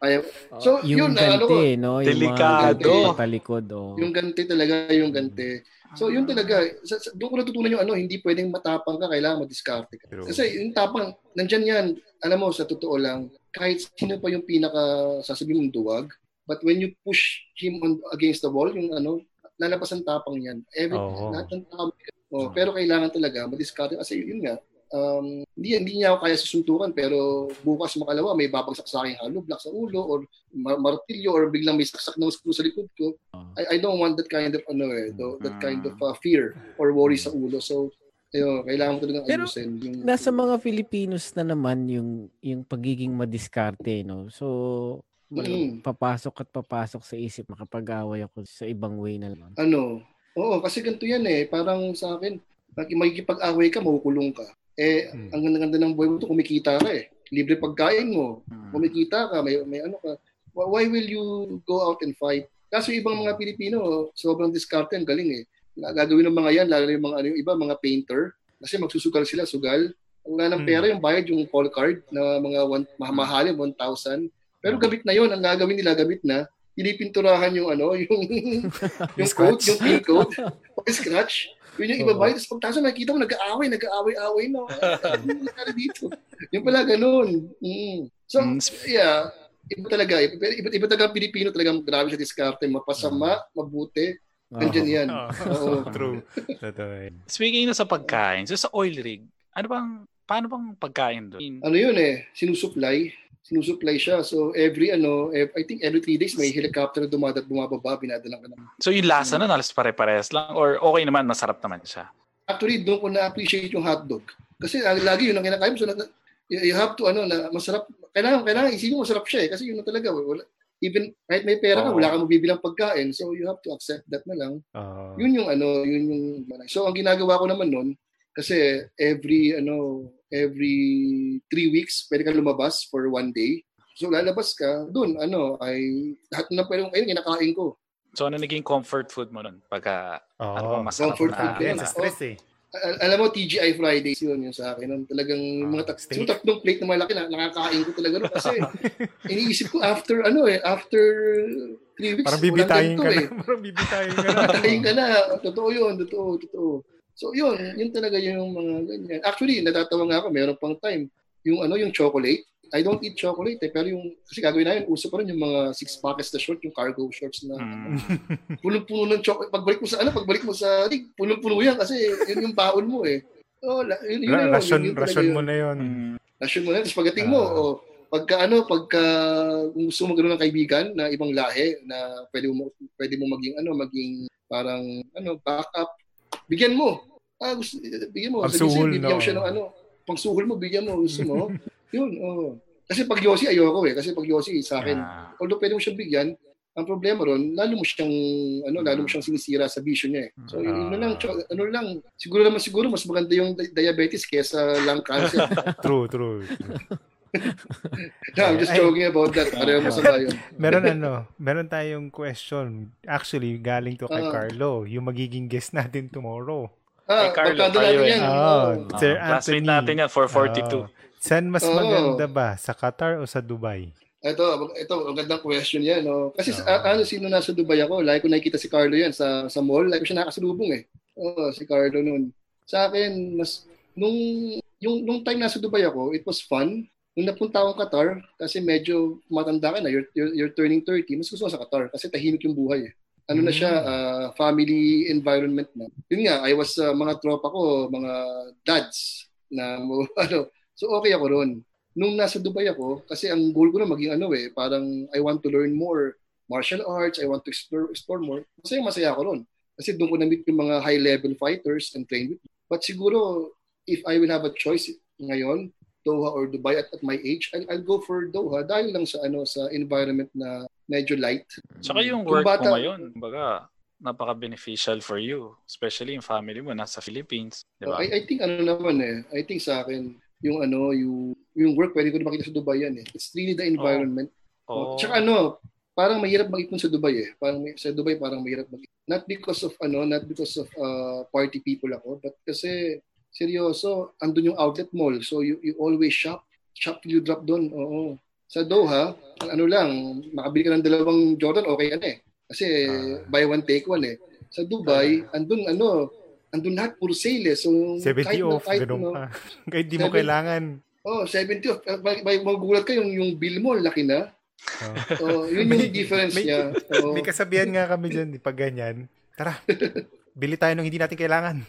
Kaya, So,
yung
yun, na, ano ko,
ganti, no? Yung
delikado.
ganti patalikod, oh.
yung ganti talaga, yung ganti. So, yun talaga, sa, sa, doon ko natutunan yung ano, hindi pwedeng matapang ka, kailangan madiskarte ka. Kasi yung tapang, nandyan yan, alam mo, sa totoo lang, kahit sino pa yung pinaka, sasabihin mong duwag, but when you push him on, against the wall, yung ano, lalabas ang tapang yan. Every,
Oo.
lahat ng tao. Oh, pero kailangan talaga madiskarte kasi yun nga, um, hindi, hindi niya ako kaya susuntukan pero bukas makalawa may babagsak sa akin hollow block sa ulo or mar- martilyo or biglang may saksak ng screw sa likod ko.
Oh.
I, I don't want that kind of ano eh, tho- that kind of uh, fear or worry sa ulo. So, ayun, kailangan mo talagang
Pero,
ayusin. Yung,
Nasa mga Filipinos na naman yung yung pagiging madiskarte, no? So,
Mm.
papasok at papasok sa isip makapag-away ako sa ibang way na naman.
ano, oo, kasi ganito yan eh. Parang sa akin, mag- magkikipag-away ka, makukulong ka. Eh,
Hmm.
ang ganda-ganda ng buhay mo to, kumikita ka eh. Libre pagkain mo,
Mm.
kumikita ka, may, may ano ka. Wh- Why will you go out and fight? Kaso ibang mga Pilipino, sobrang diskarte, ang galing eh. Gagawin ng mga yan, lalo yung mga, ano, yung iba, mga painter, kasi magsusugal sila, sugal. Ang wala ng
Hmm.
pera, yung bayad, yung call card na mga one, mahalin, 1,000. Pero gamit na yon ang gagawin nila, gamit na, pinipinturahan yung ano, yung yung code, yung pin code, o scratch. Yun yung iba ba? Tapos pagtasa, nakikita mo, nag-aaway, nag-aaway-aaway na. Ano dito? Yung pala ganun. Mm. So,
Mm,
yeah, iba talaga. Iba, iba, iba talaga ang Pilipino talaga grabe sa diskarte. Mapasama, mabuti. Nandiyan yan. Oo.
True. Totoo. eh.
Speaking na sa pagkain, so sa oil rig, ano bang, paano bang pagkain doon?
Ano yun eh, sinusupply. Sinusupply siya. So every ano, I think every three days may helicopter na dumadat, bumababa, binadala ka naman.
So yung lasa nun, halos pare-parehas lang? Or okay naman, masarap naman siya?
Actually, doon ko na-appreciate yung hotdog. Kasi ah, lagi yun ang kinakain mo. So, na- you have to, ano, na masarap. Kailangan, kailangan isipin mo masarap siya eh. Kasi yun na talaga. Wala, even kahit may pera ka,
Oo.
wala kang mabibilang pagkain. So you have to accept that na lang.
Oo.
Yun yung ano, yun yung So ang ginagawa ko naman noon kasi every ano, every three weeks pwede ka lumabas for one day. So lalabas ka, doon ano, ay lahat na pwede ayun kinakain ko.
So ano naging comfort food mo nun? Pagka,
Oo.
ano bang masarap
Comfort
na?
food din.
sa stress eh.
Al- alam mo TGI Fridays yun yung sa akin. Nun. Talagang yung mga tat-
steak.
yung tatlong plate na malaki na nakakain ko talaga nun kasi iniisip ko after ano eh, after three weeks.
Parang bibitayin ka
eh.
na. Parang bibitayin ka na.
Kakain ka na. Totoo yun. Totoo. Totoo. So yun, yun talaga yung mga ganyan. Actually, natatawa nga ako, meron pang time. Yung ano, yung chocolate. I don't eat chocolate eh, pero yung, kasi gagawin namin, uso pa rin yung mga six pockets na short, yung cargo shorts na
Mm.
punong-puno ng chocolate. Pagbalik mo sa, ano, pagbalik mo sa, punong-puno yan kasi yun yung baon mo eh. Oh, yun, yun, yun,
Rasyon,
yun, yun yun.
mo na yun.
Mm.
Rasyon mo na. Tapos pagdating mo,
Ah.
oh, pagka ano, pagka kung gusto mo gano'n ng kaibigan na ibang lahi na pwede mo pwede mo maging ano, maging parang ano, backup, bigyan mo. Ah, gusto, bigyan mo. Sabi
Pagsuhol,
sa'yo, bigyan mo
no?
siya ng ano, pangsuhol mo, bigyan mo, gusto mo. Yun, oh. Kasi pag Yossi, ayoko eh. Kasi pag Yossi, sa akin,
Ah.
although pwede mo siyang bigyan, ang problema ron, lalo mo siyang ano, lalo mo siyang sinisira sa vision niya eh. So, yun, yun lang, cho- ano lang, siguro naman siguro mas maganda yung di- diabetes kaysa lung cancer.
True, true.
no, I'm just joking about that. Pareho masama yun.
Meron ano, meron tayong question. Actually, galing to kay
Ah.
Carlo. Yung magiging guest natin tomorrow.
Ah,
Kay Carlo, tayo eh.
yan.
Ah,
Oo.
Sir
Ah,
Anthony.
natin yan for 42.
Oo. Saan mas
Oo.
maganda ba? Sa Qatar o sa Dubai?
Ito, ito, ang gandang question yan. No? Kasi sa-
Oo.
ano, sino nasa Dubai ako, lagi ko nakikita si Carlo yan sa, sa mall. Lagi ko siya nakasalubong eh. Oo, si Carlo noon. Sa akin, mas, nung, yung, nung time nasa Dubai ako, it was fun. Nung napunta akong Qatar, kasi medyo matanda ka na, you're, you're, you're turning 30, mas gusto ko sa Qatar kasi tahimik yung buhay eh. Ano na siya, ah, family environment na. Yun nga, I was, ah, mga tropa ko, mga dads na, ano, so okay ako ron nung nasa Dubai ako, kasi ang goal ko na maging ano eh, parang I want to learn more martial arts, I want to explore, explore more. Masaya masaya ako ron. Kasi doon ko na-meet yung mga high-level fighters and train with them. But siguro, if I will have a choice ngayon, Doha or Dubai at, at my age, I'll, I'll go for Doha dahil lang sa ano sa environment na medyo light.
Tsaka yung
Kung
work
bata-
mo ngayon, baga, napaka-beneficial for you. Especially yung family mo nasa Philippines. Di ba?
I, I think ano naman eh, I think sa akin, yung ano, yung, yung work, pwede ko na makita sa Dubai yan eh. It's really the environment.
Oo.
Tsaka ano, parang mahirap mag-ipon sa Dubai eh. Parang sa Dubai parang mahirap mag Not because of ano, not because of uh, party people ako, but kasi seryoso, andun yung outlet mall. So you, you always shop. Shop till you drop doon. Oo. Sa Doha, ano lang, makabili ka ng dalawang Jordan, okay ka na eh. Kasi
Ah.
buy one, take one eh. Sa Dubai, andun ano, andun lahat puro sale eh. So
70
kahit na-
off,
kahit
ganun
ano,
pa. Kahit di mo
70
kailangan.
Oh, 70 off. Uh, May, may magugulat ka yung, yung bill mo, laki na.
Oh.
Oh, yun
May-
yung difference
may-
niya. Oh.
May kasabihan nga kami dyan, pag ganyan. Tara, bili tayo ng hindi natin kailangan.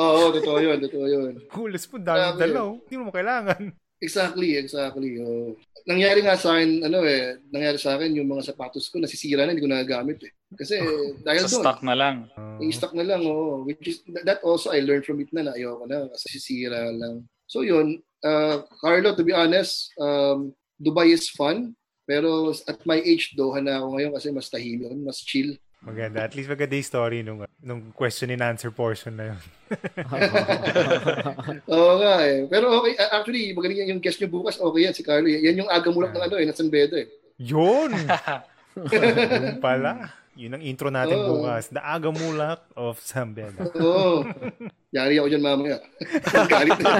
Oo, totoo yun, totoo yun.
Kulas po, dami dalaw. Hindi mo kailangan.
Exactly, exactly. Oh. Nangyari nga sa akin, ano eh, nangyari sa akin yung mga sapatos ko, nasisira na, hindi ko nagagamit eh. Kasi dahil
Sa
doon,
stock na lang.
yung stock na lang, oh, which is, that also I learned from it na, na ayoko na, kasi sisira lang. So yun, uh, Carlo, to be honest, um, Dubai is fun, pero at my age, Doha na ako ngayon kasi mas tahimik, mas chill.
Maganda. At least maganda yung story nung, nung question and answer portion na yun.
Oo nga eh. Pero okay, actually, magaling yan yung guest nyo bukas, okay yan si Carlo. Yan yung aga mulak ng ano eh, ng San Beda eh.
Yun! Yun pala. Yun ang intro natin
Oo.
bukas. The Aga Mulak of Sambeda.
Oo. Yari ako dyan mamaya. Galit na.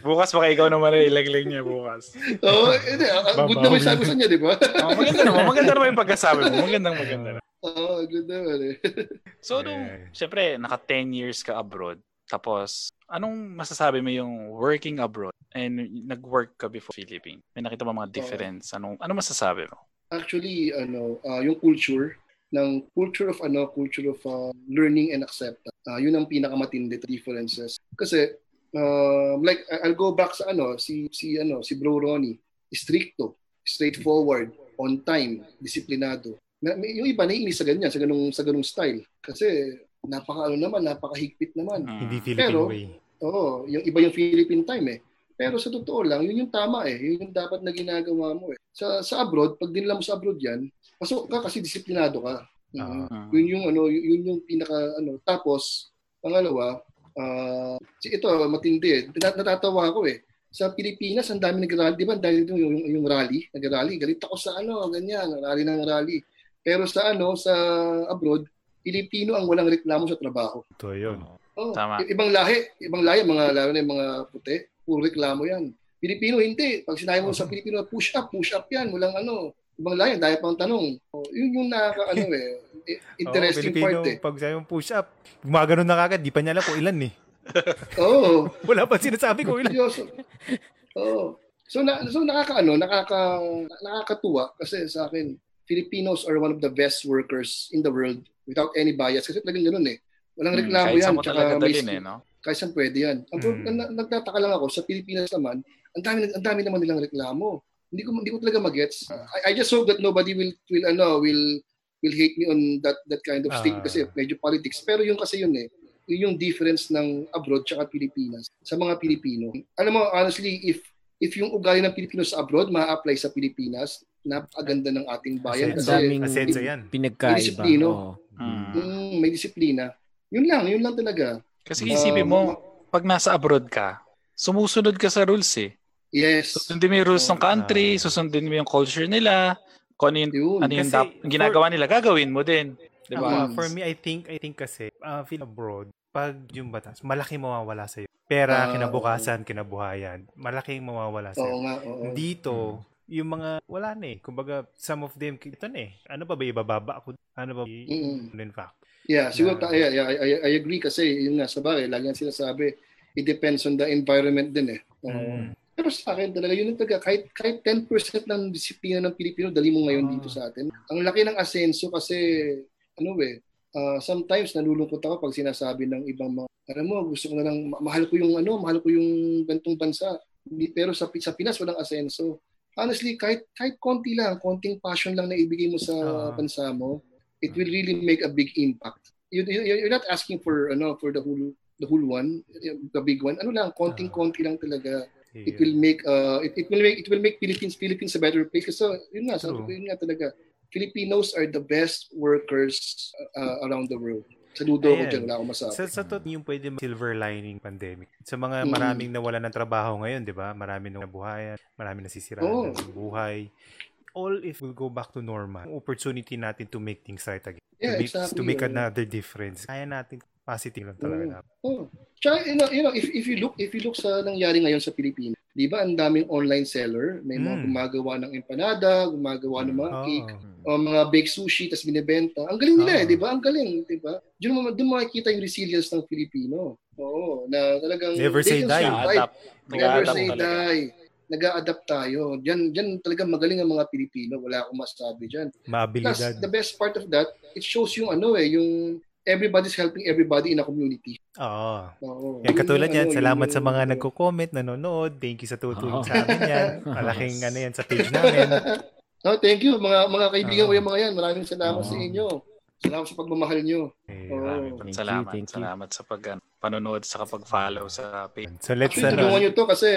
Bukas baka ikaw naman ay ilaglag niya bukas.
Oo, hindi. ah, ah, Good naman yung sabi sa niya, di ba?
Oh, maganda naman. Maganda naman yung pagkasabi mo. Magandang maganda.
Oo, good naman eh.
So, nung,
Yeah.
syempre, naka 10 years ka abroad. Tapos, anong masasabi mo yung working abroad and nag-work ka before Philippines? May nakita mo mga difference? Anong, ano masasabi mo?
Actually, ano, ah, yung culture, ng culture of ano, culture of ah, learning and acceptance. Ah, yun ang pinakamatindi the differences. Kasi um, like I- I'll go back sa ano, si si ano, si Bro Ronnie, stricto, straightforward, on time, disiplinado. Na, may- yung iba naiinis sa ganyan, sa ganung sa ganung style. Kasi napaka ano naman, napakahigpit naman.
Mm.
Hindi Philippine
Pero-
way.
Oo, yung iba yung Philippine time eh. Pero sa totoo lang, yun yung tama eh. Yun yung dapat na ginagawa mo eh. Sa sa abroad, pag dinala mo sa abroad yan, pasok ka kasi disiplinado ka.
Ah.
Yun yung ano, yun yung pinaka ano. Tapos pangalawa, ah si ito matindi eh. Nat- Natatawa ako eh. Sa Pilipinas, ang dami nag-rally. Di ba? Dahil yung, yung, yung rally, nag-rally. Galit ako sa ano, ganyan, rally ng rally. Pero sa ano, sa abroad, Pilipino ang walang reklamo sa trabaho.
Ito yun.
Oh,
Tama.
i- ibang lahi, ibang lahi, mga lalo na yung mga puti, puro reklamo yan. Pilipino hindi. Pag sinabi mo sa Pilipino, push up, push up yan. Walang ano. Ibang lahi, dahil pang tanong. Oh, yun yung nakaka, ano eh, interesting
Oo,
part eh.
Pag sabi mo push up, gumagano na kagad, di pa niya alam kung ilan eh.
Oo.
Wala pa sinasabi kung ilan.
Oo. So, na, so nakaka, ano, nakaka, nakakatuwa kasi sa akin, Filipinos are one of the best workers in the world without any bias. Kasi talagang ganun eh. Walang
Mm,
reklamo
kahit
yan.
saan mo
Tsaka
talaga dalhin eh, no?
Kahit saan pwede yan. Ang
Mm.
na, nagtataka lang ako sa Pilipinas naman, ang dami ang dami naman nilang reklamo. Hindi ko hindi ko talaga magets. I, I just hope that nobody will will ano will will hate me on that that kind of thing
Ah.
kasi medyo politics. Pero yung kasi yun eh, yun yung difference ng abroad tsaka Pilipinas sa mga Pilipino. Alam mo honestly if if yung ugali ng Pilipino sa abroad ma-apply sa Pilipinas, napakaganda ng ating bayan
Ang
Kasi-
kasi
daming
Asenso yan.
pinagkaiba.
Disiplino.
Oo.
Mm.
mm, may disiplina. Yun lang, yun lang talaga.
Kasi isipin mo, pag nasa abroad ka, sumusunod ka sa rules eh.
Yes.
Susundin mo yung rules ng country, susundin mo yung culture nila, kung ano yung,
Yun.
ano yung
Kasi
dap- ginagawa nila, gagawin mo din. Di ba?
For me, I think, I think kasi, uh, feel abroad, pag yung batas, malaki mawawala sa'yo. Pera,
Ah,
kinabukasan, kinabuhayan, malaking mawawala
Oo
sa'yo.
nga, oo.
Dito, yung mga, wala na eh. Kumbaga, some of them, ito na eh. Ano pa ba ibababa ako? Ano ba?
Mm.
In fact.
Yeah, siguro ta- yeah, yeah, I, I, agree kasi yun nga sa bagay, lagi ang sinasabi, it depends on the environment din eh. Oo.
Mm.
Pero sa akin talaga yun ang talaga kahit kahit 10% ng disiplina ng Pilipino dali mo ngayon
Ah.
dito sa atin. Ang laki ng asenso kasi ano eh ah, sometimes nalulungkot ako pag sinasabi ng ibang mga alam mo gusto ko na lang ma- mahal ko yung ano, mahal ko yung gantong bansa. Hindi- Pero sa sa Pinas walang asenso. Honestly, kahit kahit konti lang, konting passion lang na ibigay mo sa
Ah.
bansa mo, it will really make a big impact. You, you, you're not asking for ano for the whole the whole one, the big one. Ano lang, konting-konti lang talaga it will make uh it, it will make it will make Philippines Philippines a better place kasi yun nga sabi ko yun nga talaga Filipinos are the best workers uh, around the world saludo
Ayan.
dyan wala akong masabi
Sa, sa tot yung pwede silver lining pandemic. Sa mga
Mm.
maraming nawala ng trabaho ngayon, di ba? Maraming nabuhayan, maraming nasisiraan
Oo.
ng buhay. All if we'll go back to normal, opportunity natin to make things right again.
yeah
to, make,
exactly
to make another difference. Kaya natin positive lang talaga.
Mm.
dapat.
oh Tsaka, you know, you know, if, if you look if you look sa nangyari ngayon sa Pilipinas di ba ang daming online seller may mga
Mm.
gumagawa ng empanada gumagawa ng mga
Oo.
cake o mga baked sushi tas binebenta ang galing nila eh
Oo.
di ba ang galing di ba doon mo doon makikita yung resilience ng Pilipino oo na talagang
Never say die.
Nag-adapt.
Never say
talaga.
die. Nag-a-adapt tayo. Diyan, diyan talaga magaling ang mga Pilipino. Wala akong masabi diyan. Plus, the best part of that, it shows yung ano eh, yung everybody's helping everybody in a community.
Oo.
Oo.
Yan, katulad yan,
yung ano,
salamat
yun
sa mga
yung-
nagko-comment, nanonood. Thank you sa tutulong
Oo.
sa amin yan. Malaking ano yan sa page namin.
No, thank you mga mga kaibigan
Oo.
ko yung mga yan. Maraming salamat
Oo.
sa inyo. Salamat sa pagmamahal nyo.
Eh,
Oo.
maraming
Thank
Thank you,
salamat.
thank you.
Salamat sa pag ano, panonood sa kapag-follow sa page.
So let's
Actually, tulungan
ano,
nyo to kasi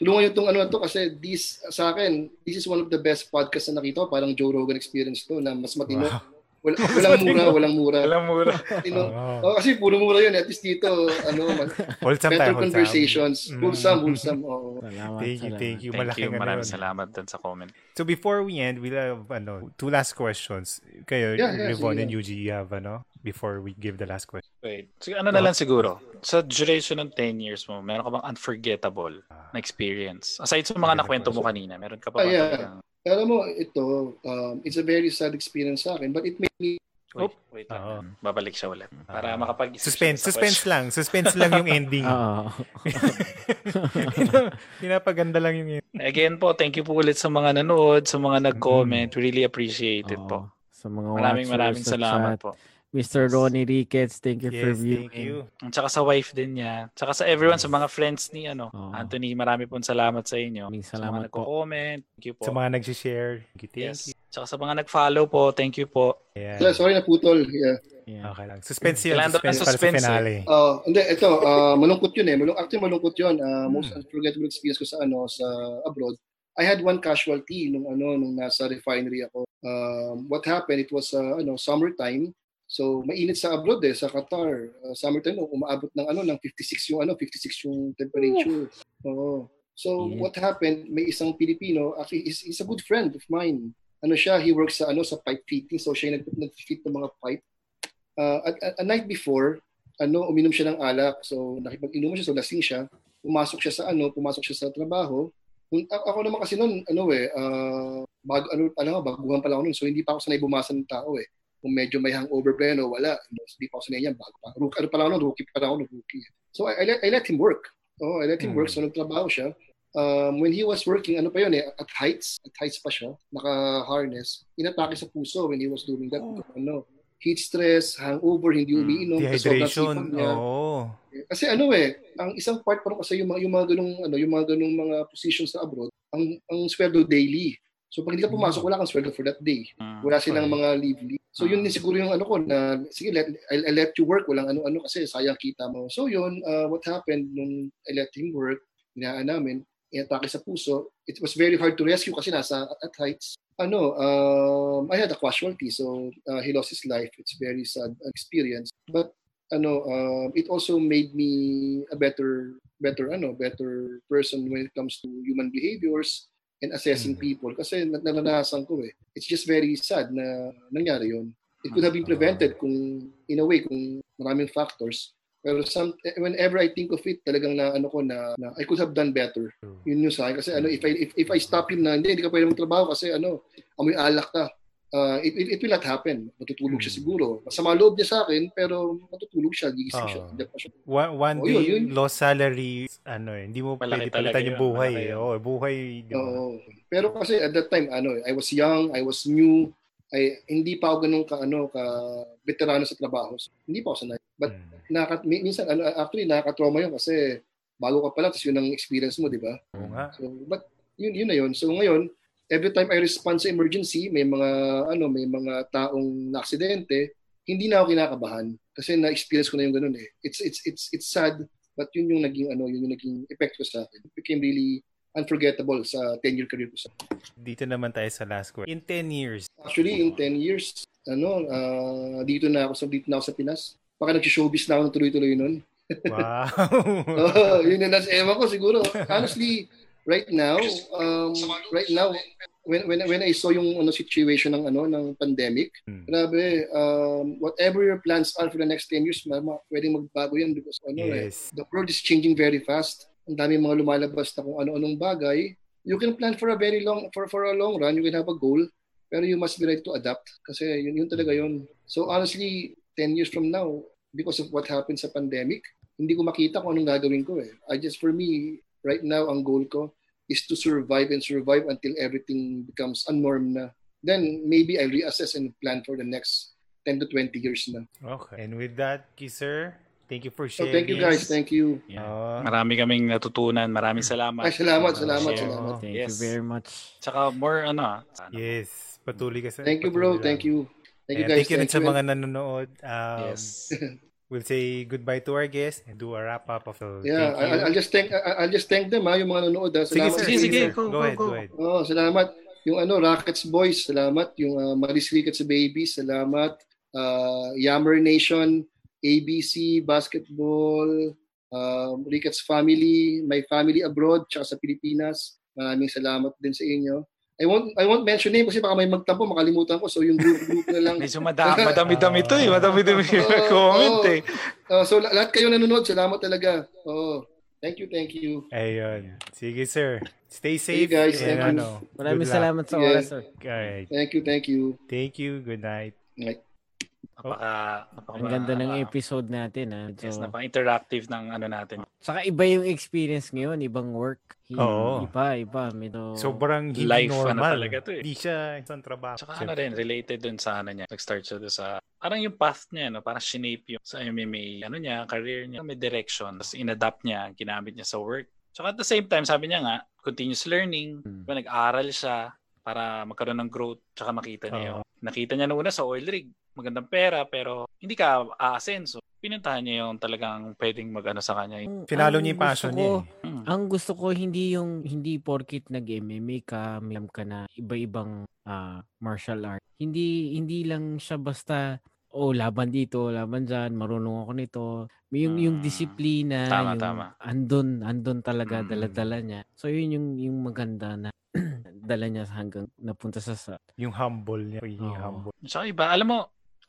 tulungan nyo tong ano to kasi this sa akin, this is one of the best podcasts na nakita ko. Parang Joe Rogan experience to na mas matino.
Wow.
Wala, walang mura, walang mura.
Alam mo na.
Matino.
Oo.
Oh, kasi puro mura yun. At least dito, ano,
wholesome
better
tayo, wholesome.
conversations.
Mm.
Wholesome, wholesome. Oo.
Salamat,
Thank you, thank you.
Thank
Malaking
you. Maraming salamat dun sa comment.
So before we end, we'll have ano, two last questions. Kayo,
Yeah, yeah,
Rivon and Yuji, you have ano, before we give the last question.
Wait. Sige, ano na lang siguro? Sa duration ng 10 years mo, meron ka bang unforgettable na experience? Aside sa mga nakwento mo kanina, meron ka pa
Ah,
ba
yeah.
talagang-
Alam mo, ito, um, it's a very sad experience sa akin, but it made me
Oh.
wait lang.
Oo.
Babalik siya ulit. Para
Ah.
makapag
Suspense, suspense lang. Suspense lang yung ending.
Oo.
Pinapaganda lang yung
Again po, thank you po ulit sa mga nanood, sa mga nag-comment. Really appreciate it po.
Sa mga
Maraming
watchers
maraming
sa
salamat
chat.
po.
Mr. Ronnie Ricketts, thank you for
Yes,
viewing.
thank you.
At saka sa wife din niya. Tsaka sa everyone, sa mga friends ni ano,
Oo.
Anthony, marami pong salamat sa inyo.
Maraming
sa mga
salamat po.
nagko-comment. Thank you po.
Sa mga nag-share. Thank you. Thank
yes.
you.
Tsaka sa mga nag-follow po, thank you po.
Ayan.
Wala, sorry na putol. Yeah.
Yeah.
Okay lang. Suspense yun.
Kailangan daw ng
Suspense, para sa
suspense eh.
finale.
Uh, hindi, ito, uh, malungkot yun eh. Malung actually, malungkot yun. Uh, most unforgettable experience ko sa, ano, sa abroad. I had one casualty nung, ano, nung nasa refinery ako. Um, what happened, it was, uh, ano, summertime. So, mainit sa abroad eh, sa Qatar. Uh, summertime, no, umaabot ng, ano, ng 56 yung, ano, 56 yung temperature. Oo. So,
Yeah.
what happened, may isang Pilipino, actually, he's, he's a good friend of mine. Ano siya, he works sa, ano, sa pipe fitting. So, siya nag- nag-fit ng mga pipe. Uh, at, at, a night before, ano, uminom siya ng alak. So, nakipag-inom siya, so lasing siya. Pumasok siya sa ano, pumasok siya sa trabaho. Kung, a- ako naman kasi noon, ano eh, uh, bago, ano, nga, baguhan pala ako noon. So, hindi pa ako sanay bumasa ng tao eh. Kung medyo may hangover pa yan o wala. Hindi pa ako sanay yan. Bago pa. Rookie, ano pala ako noon, rookie pa ako noon, rookie. So, I, I, let, I let him work. Oh, I let him
Hmm.
work. So, nagtrabaho siya. Um, when he was working, ano pa yun eh, at heights, at heights pa siya, naka-harness, inatake sa puso when he was doing that. Ano, heat stress, hangover, hindi
Hmm.
umiinom. sobrang
Dehydration.
niya.
Oo.
Kasi ano eh, ang isang part parang kasi yung mga yung mga ganung ano, yung mga ganung mga positions sa abroad, ang ang sweldo daily. So pag hindi ka pumasok, wala kang sweldo for that day.
Mm.
Wala silang mga leave leave. So yun din siguro yung ano ko na sige let I'll, I'll let you work, walang ano-ano kasi sayang kita mo. So yun, uh, what happened nung I let him work, inaan namin, inatake sa puso. It was very hard to rescue kasi nasa at heights. Ano, um, I had a casualty, so uh, he lost his life. It's very sad experience. But ano, um, it also made me a better, better, ano, better person when it comes to human behaviors and assessing
Mhm.
people. Kasi na- naranasan ko eh. It's just very sad na nangyari yun. It could have been prevented kung, in a way, kung maraming factors. Pero some, eh, whenever I think of it, talagang na ano ko na, na I could have done better. Yun yung sa akin. Kasi ano, if I, if, if I stop him na, hindi, hindi ka pwede magtrabaho kasi ano, amoy alak ka. Uh, it, it, it will not happen. Matutulog siya
Hmm.
siguro. Masama loob niya sa akin, pero matutulog siya, gigising siya. Pa siya.
One, one
Oh,
day,
yun, yun.
lost salary, ano eh, hindi mo
Malaki
pwede palitan yung
yun,
buhay eh.
yun.
Oo, buhay, di ba?
Oo. Pero kasi at that time, ano, I was young, I was new, ay hindi pa ako ganun ka ano ka veterano sa trabaho. So, hindi pa ako sanay. But
Mm.
naka, mi- minsan ano, actually nakaka-trauma yun kasi bago ka pala tapos yun ang experience mo, di ba?
Oo nga.
So, but yun yun na yun. So ngayon, every time I respond sa emergency, may mga ano, may mga taong na-aksidente, hindi na ako kinakabahan kasi na-experience ko na yung ganun eh. It's it's it's it's sad, but yun yung naging ano, yun yung naging effect ko sa akin. It became really unforgettable sa 10-year career ko sa
Dito naman tayo sa last question. In 10 years,
Actually, in 10 years, ano, ah, dito na ako sa dito na ako sa Pinas. Baka nag-showbiz na ako ng tuloy-tuloy nun.
wow.
Oh, yun yung nasa ema ko siguro. Honestly, right now, um, right now, when when when I saw yung ano situation ng ano ng pandemic,
Hmm.
grabe, um, whatever your plans are for the next 10 years, ma, ma, pwedeng magbago yan because ano eh,
yes.
the world is changing very fast. Ang dami mga lumalabas na kung ano-anong bagay. You can plan for a very long for for a long run, you can have a goal, pero you must be ready to adapt kasi yun yun talaga yun. So honestly, 10 years from now, because of what happened sa pandemic, hindi ko makita kung anong gagawin ko eh. I just for me right now ang goal ko is to survive and survive until everything becomes a norm na. Then maybe I reassess and plan for the next 10 to 20 years na.
Okay. And with that, Kisser, thank you for
So
sharing.
thank you guys, thank you.
Yeah.
Oh,
Marami kaming natutunan. Maraming salamat.
Ay, salamat,
Uh,
salamat,
share.
salamat.
Thank
Yes.
you very much.
Tsaka more ano
yes. Patuloy ka sa
Thank you bro,
patuloy
thank
lang.
you. Thank you guys.
thank you rin sa
you.
mga nanonood. Um,
Yes.
We'll say goodbye to our guests and do a wrap up of the
Yeah,
thank you.
I, I'll just thank I- I'll just thank them ha, yung mga nanonood ha. Salamat.
sige,
Sige,
sige.
sige, go,
Go
go,
ahead,
go.
go ahead.
Oh, salamat. Yung ano, Rockets Boys, salamat. Yung uh, Maris Ricketts Baby, salamat. Uh, Yammer Nation, ABC, Basketball, um, Ricketts Family, My Family Abroad, tsaka sa Pilipinas. Maraming salamat din sa inyo. I won't I won't mention name kasi baka may magtampo, makalimutan ko. So yung group group na lang.
Medyo mada- madami-dami to eh. Madami-dami yung comment
oo.
eh.
Uh, so la- lahat kayo nanonood, salamat talaga. Oh, thank you, thank you.
Ayun. Sige, sir. Stay
Hey,
safe.
guys.
and
Thank you.
ano,
Maraming salamat sa
Yeah.
oras, sir.
Alright.
Thank you, thank you.
Thank you. Good night.
Right.
Napaka, napaka
Ang ganda ng
ano,
episode natin ha.
Yes,
So,
napaka-interactive ng ano natin.
saka iba yung experience ngayon, ibang work. Hi-
Oo.
Iba, iba. Medyo...
Sobrang hindi
Life, ano
normal.
talaga to eh.
Hindi siya isang trabaho.
Tsaka ano rin, related dun sa ano niya. Nag-start siya dun sa, parang yung path niya, no? parang shinape yung sa MMA, ano niya, career niya, may direction. Tapos inadapt niya, ginamit niya sa work. Tsaka at the same time, sabi niya nga, continuous learning.
Hmm.
Diba, nag-aral siya para magkaroon ng growth. Tsaka makita niya yung, nakita niya na una sa oil rig. Magandang pera, pero hindi ka aasenso. Pinuntahan niya yung talagang pwedeng mag-ano sa kanya.
Pinalo niya yung passion niya.
ko-
eh.
Hmm.
Ang gusto ko hindi yung hindi porkit nag-MMA ka, may alam ka na iba-ibang ah, martial art. Hindi hindi lang siya basta oh laban dito, laban diyan, marunong ako nito. May Yung yung
Mm.
disiplina,
Tama,
yung
tama.
andun andun talaga
Mm.
dala-dala niya. So yun yung yung maganda na dala niya hanggang napunta sa sa
Yung humble niya. Yung
Oo.
humble.
Tsaka iba, alam mo,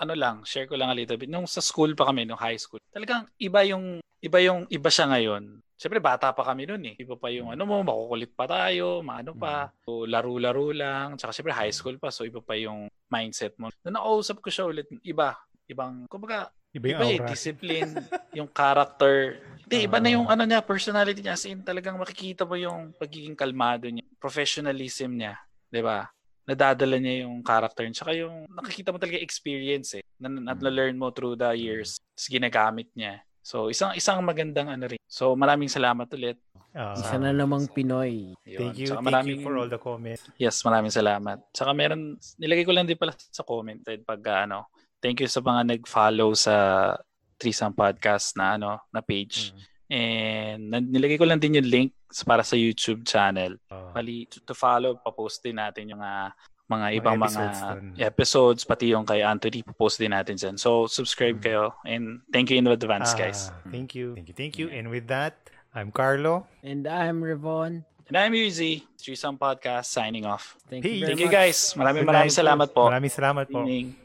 ano lang, share ko lang a little bit. Nung sa school pa kami, nung high school, talagang iba yung, iba yung, iba siya ngayon. Siyempre, bata pa kami noon eh. Iba pa yung ano mo, makukulit pa tayo, maano pa. So, laro-laro lang. Tsaka siyempre, high school pa. So, iba pa yung mindset mo. Nung nakausap ko siya ulit, iba. Ibang, kumbaga,
Iba yung
iba eh, discipline, yung character. Hindi, iba na yung ano niya, personality niya. As in, talagang makikita mo yung pagiging kalmado niya, professionalism niya. 'di ba? Nadadala niya yung character niya. Tsaka yung nakikita mo talaga experience eh. Na, na,
Mm.
na-learn mo through the years. Tapos ginagamit niya. So, isang isang magandang ano rin. So, maraming salamat ulit.
Ah,
isa na namang Pinoy.
Yun.
Thank you.
Tsaka
Thank
maraming,
you for all the comments.
Yes, maraming salamat. Tsaka meron, nilagay ko lang din pala sa comment eh, pag ah, ano, thank you sa mga nag-follow sa Threesome Podcast na ano, na page. And nan- nilagay ko lang din yung link para sa YouTube channel.
Ah,
Bali, to, to follow, papost din natin yung ah, mga
Mga
ibang
episodes
mga episodes, pati yung kay Anthony, post din natin dyan. So, subscribe
Mm.
kayo. And thank you in advance,
ah,
guys.
Thank you. Thank you. Thank you. And with that, I'm Carlo.
And I'm Revon.
And I'm Easy, Threesome Podcast, signing off.
Thank you
Hey,
very
Thank you,
much.
guys. Maraming maraming salamat po.
Maraming salamat po.
Evening.